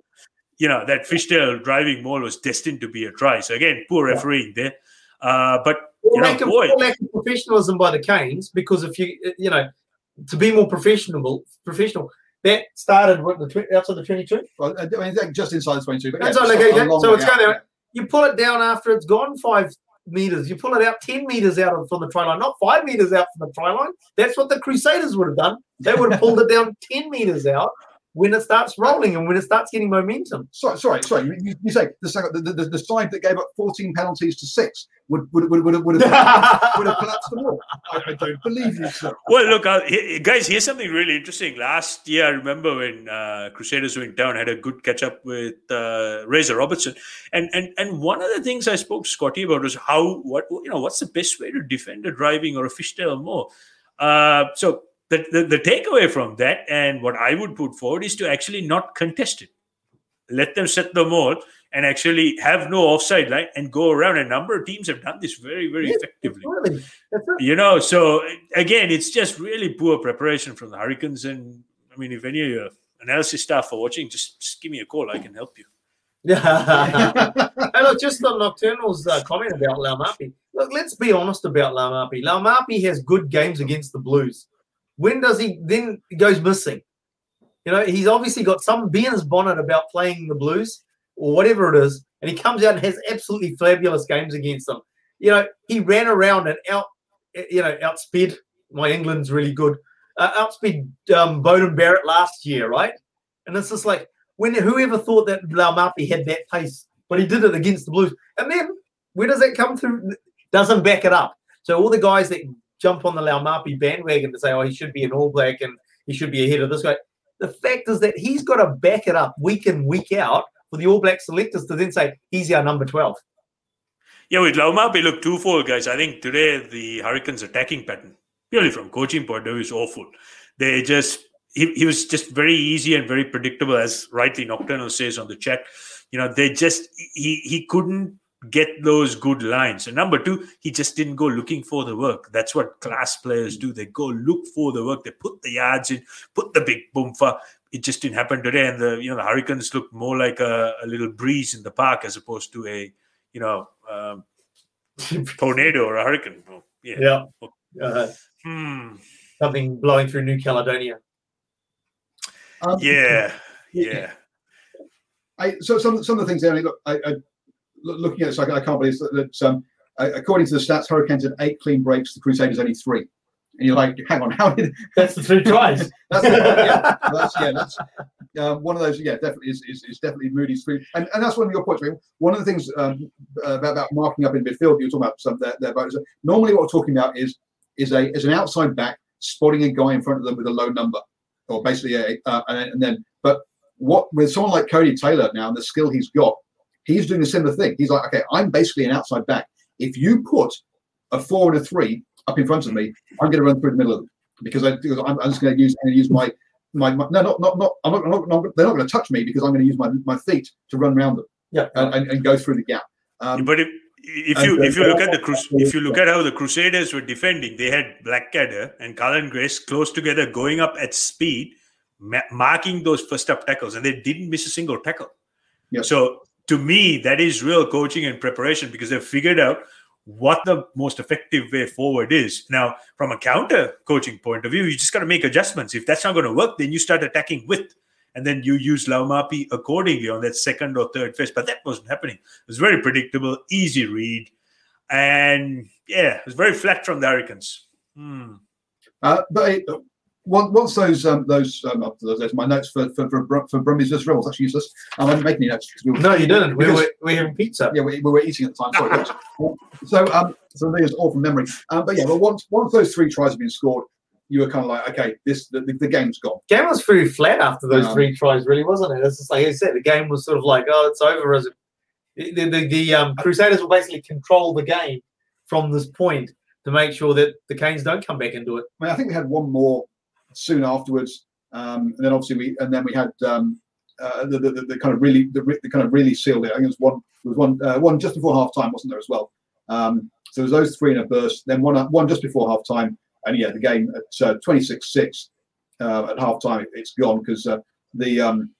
you know, that fishtail driving maul was destined to be a try. So again, poor refereeing yeah. there. Uh, but you
lack, of,
boy,
lack of professionalism by the Canes because if you you know to be more professional, professional. That started with the tw- outside the twenty-two.
Well, I mean, just inside the twenty-two. But yeah,
so, okay, okay. so it's going there. You pull it down after it's gone five meters. You pull it out 10 meters out from the try line, not five meters out from the try line. That's what the Crusaders would have done. They would have pulled it down 10 meters out when it starts rolling and when it starts getting momentum.
Sorry, sorry, sorry. You, you say the, the, the, the, side that gave up 14 penalties to six would would would would, would, have, would have collapsed the wall. I, I, don't believe you, sir.
Well, look, uh, guys, here's something really interesting. Last year, I remember when uh, Crusaders went down, had a good catch up with uh, Razor Robertson, and and and one of the things I spoke to Scotty about was how what you know what's the best way to defend a driving or a fishtail maul. Uh, so the, the, the takeaway from that and what I would put forward is to actually not contest it. Let them set the maul and actually have no offside line and go around. A number of teams have done this very, very yes, effectively. You know, so again, it's just really poor preparation from the Hurricanes. And I mean, if any of your analysis staff are watching, just, just give me a call. I can help you.
Yeah. and look, just on Nocturnal's uh, comment about Laumape. Look, let's be honest about Laumape. Laumape has good games against the Blues. When does he then he goes missing? You know, he's obviously got some Ben's bonnet about playing the Blues or whatever it is, and he comes out and has absolutely fabulous games against them. You know, he ran around and out, you know, outsped. My England's really good. Uh, outsped um, Beauden Barrett last year, right? And it's just like when whoever thought that Laumape had that pace, but he did it against the Blues. And then where does that come through? Doesn't back it up. So all the guys that jump on the Laumape bandwagon to say, oh, he should be an All Black and he should be ahead of this guy. The fact is that he's got to back it up week in, week out for the All Black selectors to then say, he's our number 12.
Yeah, with Laumape, look, twofold, guys. I think today the Hurricanes' attacking pattern, purely from coaching point of view, is awful. They just, he, he was just very easy and very predictable, as rightly Nocturnal says on the chat. You know, they just, he, he couldn't get those good lines. And number two, he just didn't go looking for the work. That's what class players do. They go look for the work. They put the yards in, put the big boomfa. It just didn't happen today. And the you know the Hurricanes looked more like a, a little breeze in the park as opposed to a you know um, tornado or a hurricane. Oh,
yeah. Yeah. Uh, hmm. Something blowing through New Caledonia.
Um, yeah. Yeah.
I, so some some of the things there. Look, I, I looking at it, so I, can't believe that, that um, according to the stats, Hurricanes had eight clean breaks, the Crusaders only three. And you're like, hang on, how did
that's the three tries?
that's, yeah, that's, yeah, that's uh, one of those. Yeah, definitely is, is, is definitely Moody's three, and, and that's one of your points. One of the things um, about, about, marking up in midfield you were talking about some there, there about is normally what we're talking about is is a is an outside back spotting a guy in front of them with a low number, or basically a uh, and, and then but what with someone like Codie Taylor now and the skill he's got, He's doing a similar thing. He's like, okay, I'm basically an outside back. If you put a four and a three up in front of me, I'm going to run through the middle of them because, I, because I'm, I'm just going to use going to use my, my, my no not not not I'm not, not, not they're not going to touch me because I'm going to use my my feet to run around them.
Yeah,
and, and, and go through the gap.
Um, but if if you if you look at the Crus- if you look at how the Crusaders were defending, they had Blackadder and Cullen Grace close together, going up at speed, ma- marking those first up tackles, and they didn't miss a single tackle. Yep. So to me, that is real coaching and preparation because they've figured out what the most effective way forward is. Now, from a counter coaching point of view, you just got to make adjustments. If that's not going to work, then you start attacking with, and then you use Laumape accordingly on that second or third phase. But that wasn't happening. It was very predictable, easy read, and yeah, it was very flat from the Hurricanes. Hmm.
Uh, but once those um, those um, those my notes for for for, for Brumbies vs Rebels actually useless. Um, I didn't make any notes.
We were, no, you didn't. We were we were having pizza.
Yeah, we, we were eating at the time. Sorry. so um, so these all from memory. Um, but yeah, but once once those three tries have been scored, you were kind of like, okay, this the, the, the game's gone.
Game was pretty flat after those um, three tries, really, wasn't it? It's just like I said, the game was sort of like, oh, it's over. As it, the the, the um, Crusaders will basically control the game from this point to make sure that the Canes don't come back into it.
I, mean, I think we had one more soon afterwards, um, and then obviously we and then we had um, uh, the, the, the, kind of really the, the, kind of really sealed it. I think it was one was one uh, one just before half time, wasn't there as well? Um, so it was those three in a burst, then one one just before half time, and yeah, the game at uh, 26-6 uh, at half time, it's gone because uh, the um,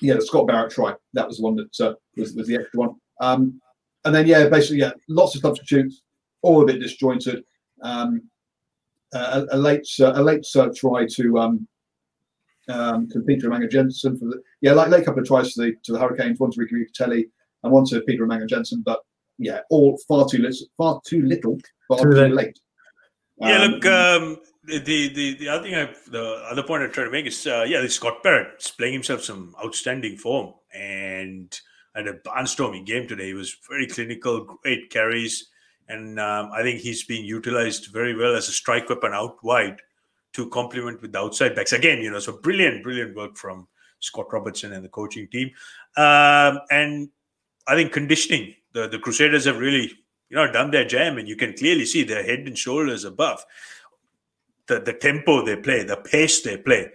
yeah the Scott Barrett try that was the one that uh, was was the extra one. Um, and then yeah, basically yeah, lots of substitutes, all a bit disjointed. Um, a, a, late a late try to um, um, to Peter Umaga-Jacobsen for the yeah, like late couple of tries to the to the Hurricanes, one to Ricky Riccitelli and one to Peter Umaga-Jacobsen, but yeah, all far too little, far too little, far too, too late.
Yeah, um, look, um, the, the the other thing I the other point I try to make is uh, yeah, Scott Barrett is playing himself some outstanding form and had a barnstorming game today. He was very clinical, great carries, and um, I think he's being utilized very well as a strike weapon out wide to complement with the outside backs. Again, you know, so brilliant, brilliant work from Scott Robertson and the coaching team. Um, and I think conditioning, the, the Crusaders have really, you know, done their jam, and you can clearly see their head and shoulders above. The the tempo they play, the pace they play,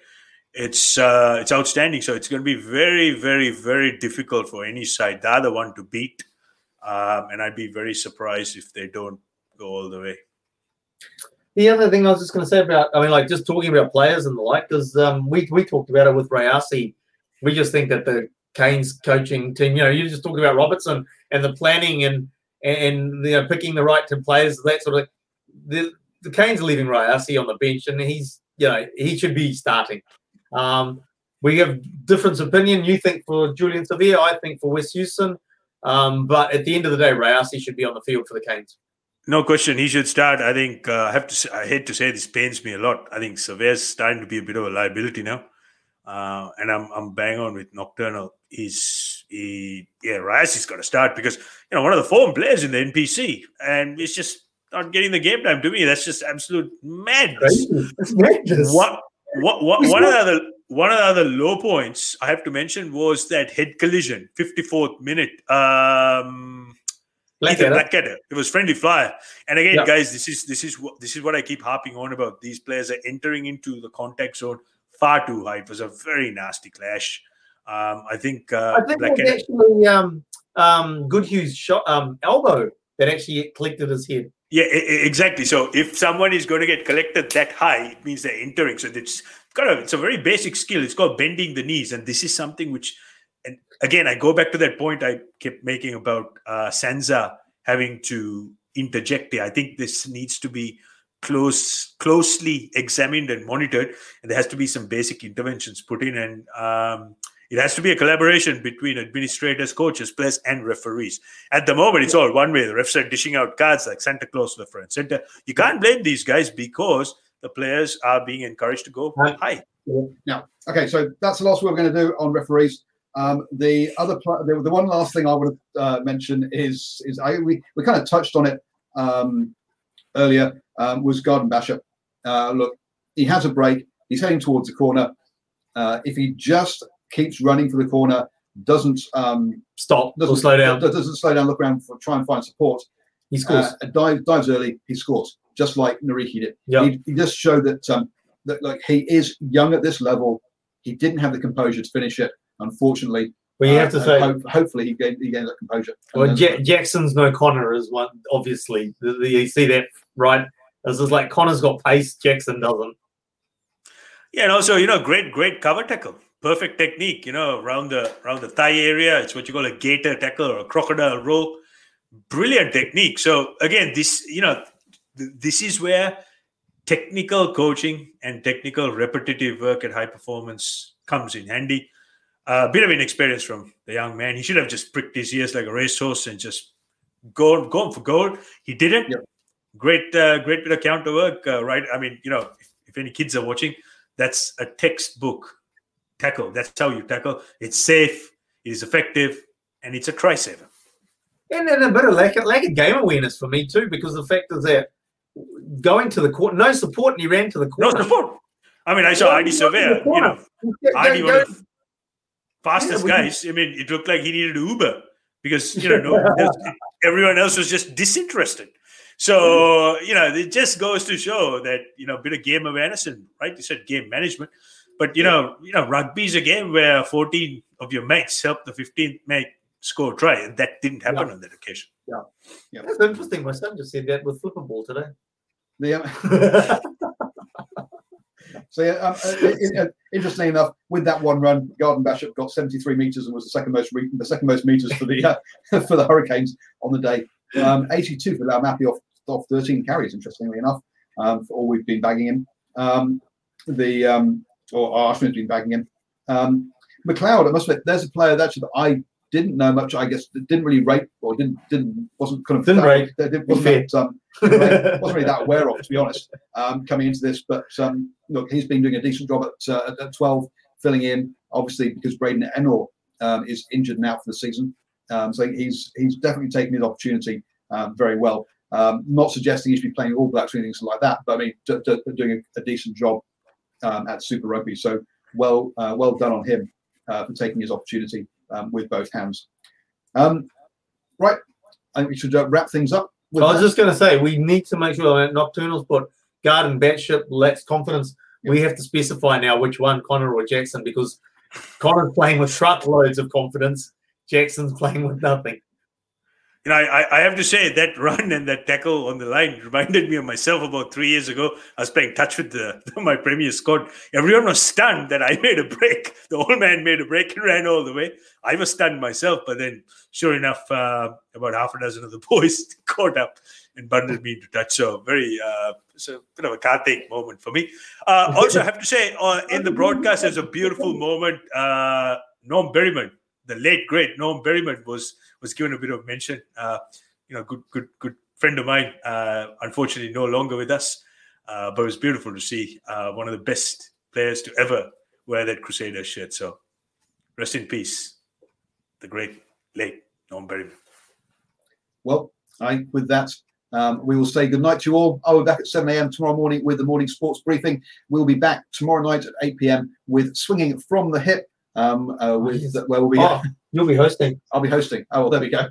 it's uh, it's outstanding. So it's going to be very, very, very difficult for any side, the other one to beat. Um, and I'd be very surprised if they don't go all the way.
The other thing I was just going to say about, I mean, like just talking about players and the like, because um, we we talked about it with Rayasi. We just think that the Canes coaching team, you know, you just talking about Robertson and the planning and and you know picking the right players, that sort of. The the Canes are leaving Rayasi on the bench, and he's you know he should be starting. Um, we have different opinion. You think for Julian Savea, I think for Wes Goosen. Um, but at the end of the day, Rayasi should be on the field for the Canes.
No question, he should start. I think uh, I have to. Say, I hate to say this pains me a lot. I think Savea's starting to be a bit of a liability now, uh, and I'm I'm bang on with Nocturnal. He's he yeah, Rayasi's got to start because you know one of the form players in the NPC, and it's just not getting the game time to me. That's just absolute madness. What what what one of the one of the other low points I have to mention was that head collision, 54th minute. Um, Blackadder. Blackadder. It was friendly flyer. And again, yeah. guys, this is this is what this is what I keep harping on about. These players are entering into the contact zone far too high. It was a very nasty clash. Um, I think. Uh,
I think Blackadder, it was actually um, um, Goodhue's shot um, elbow that actually collected his head.
Yeah, exactly. So if someone is going to get collected that high, it means they're entering. So it's kind of it's a very basic skill. It's called bending the knees, and this is something which, and again, I go back to that point I kept making about uh, SANZAAR having to interject there. I think this needs to be close, closely examined and monitored, and there has to be some basic interventions put in, and um, it has to be a collaboration between administrators, coaches, players, and referees. At the moment, it's all one way. The refs are dishing out cards like Santa Claus left, right, center. You can't blame these guys because the players are being encouraged to go high.
Now, okay, so that's the last we're going to do on referees. Um, the other, the, the, one last thing I would uh, mention is is I we, we kind of touched on it um, earlier. Um, was Garden-Bachop? Uh, look, he has a break. He's heading towards the corner. Uh, if he just keeps running for the corner, doesn't um,
stop, doesn't slow down,
doesn't slow down, look around for try and find support.
He scores.
Uh, dives, dives early. He scores just like Nareki did. Yep. He, he, just showed that um, that like he is young at this level. He didn't have the composure to finish it, unfortunately.
Well, you have to uh, say,
hope, hopefully, he gained, he gained that composure.
Well, J- Jackson's no Connor is one. Obviously, you see that right? This is like Connor's got pace, Jackson doesn't.
Yeah, and also you know, great, great cover tackle, perfect technique. You know, around the around the thigh area, it's what you call a gator tackle or a crocodile roll. Brilliant technique. So again, this you know, th- this is where technical coaching and technical repetitive work at high performance comes in handy. A uh, bit of inexperience from the young man. He should have just pricked his ears like a racehorse and just gone gone for gold. He didn't. Great, uh, great bit of counter work, uh, right? I mean, you know, if, if any kids are watching, that's a textbook tackle. That's how you tackle. It's safe, it is effective, and it's a try saver.
And then a bit of lack of, lack of game awareness for me too, because the fact is that going to the court, no support, and he ran to the court.
No support. I mean, I saw Ardie Savea, you know, Ardie, one of the fastest yeah, guys. I mean, it looked like he needed Uber because, you know, no, everyone else was just disinterested. So, you know, it just goes to show that, you know, a bit of game awareness and, right, you said game management. But, you know, you know, rugby is a game where 14 of your mates help the 15th mate score a try. And that didn't happen yeah. on that occasion.
Yeah. yeah. That's interesting. My son just said that with football today.
Yeah. so yeah, um, uh, it, it, interestingly enough, with that one run, Garden Bachop got 73 meters and was the second most the second most meters for the uh, for the Hurricanes on the day. Um, 82 for Laumape off off 13 carries. Interestingly enough, um, for all we've been bagging him. Um, the um, or Arsenal has been bagging him. Um, McLeod, I must admit, there's a player that should I didn't know much. I guess didn't really rate or didn't didn't wasn't kind of
didn't rate.
Wasn't, um, wasn't really that aware of, to be honest, um, coming into this. But um, look, he's been doing a decent job at, uh, at 12, filling in. Obviously, because Braden Ennor um, is injured now for the season, um, so he's he's definitely taken his opportunity um, very well. Um, not suggesting he should be playing All Blacks or anything like that, but I mean, d- d- doing a, a, decent job at Super Rugby. So well, uh, well done on him uh, for taking his opportunity um, with both hands. Um, right, I think we should uh, wrap things up.
I was that. just going to say we need to make sure that Nocturnals put Garden Bachop lacks confidence. Yep. We have to specify now which one, Connor or Jackson, because Connor's playing with truckloads of confidence. Jackson's playing with nothing
you know, I, I have to say that run and that tackle on the line reminded me of myself about three years ago. I was playing touch with the, my premier squad. Everyone was stunned that I made a break. The old man made a break and ran all the way. I was stunned myself, but then, sure enough, uh, about half a dozen of the boys caught up and bundled me into touch. So very, uh, it's a bit of a Karthik moment for me. Uh, also, I have to say, uh, in the broadcast, there's a beautiful moment. Uh, Norm Berryman, the late great Norm Berryman, was was given a bit of mention. Uh, you know, good, good, good friend of mine. Uh, unfortunately, no longer with us, uh, but it was beautiful to see uh, one of the best players to ever wear that Crusader shirt. So, rest in peace, the great late Norm Berryman.
Well, I with that. Um, we will say good night to you all. I'll be back at 7 a.m. tomorrow morning with the morning sports briefing. We'll be back tomorrow night at 8 p.m. with swinging from the hip um, uh, with where we'll be.
Oh, you'll be hosting.
I'll be hosting. Oh, well, there we go.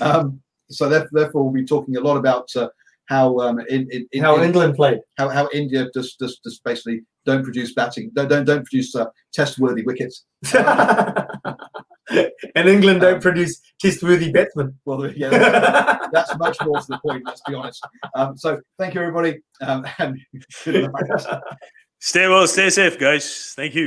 Um, so therefore, we'll be talking a lot about uh, how um, in, in, in,
how England played,
how, how India just, just just basically don't produce batting, don't don't, don't produce uh, test-worthy wickets,
and England don't um, produce test-worthy batsmen.
Well, yeah, that's, that's, much more to the point. Let's be honest. Um, so thank you, everybody, um, and
stay well, stay safe, guys. Thank you.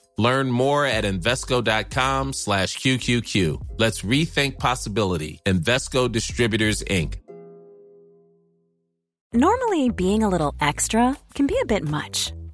Learn more at Invesco.com slash QQQ. Let's rethink possibility. Invesco Distributors, Inc.
Normally, being a little extra can be a bit much.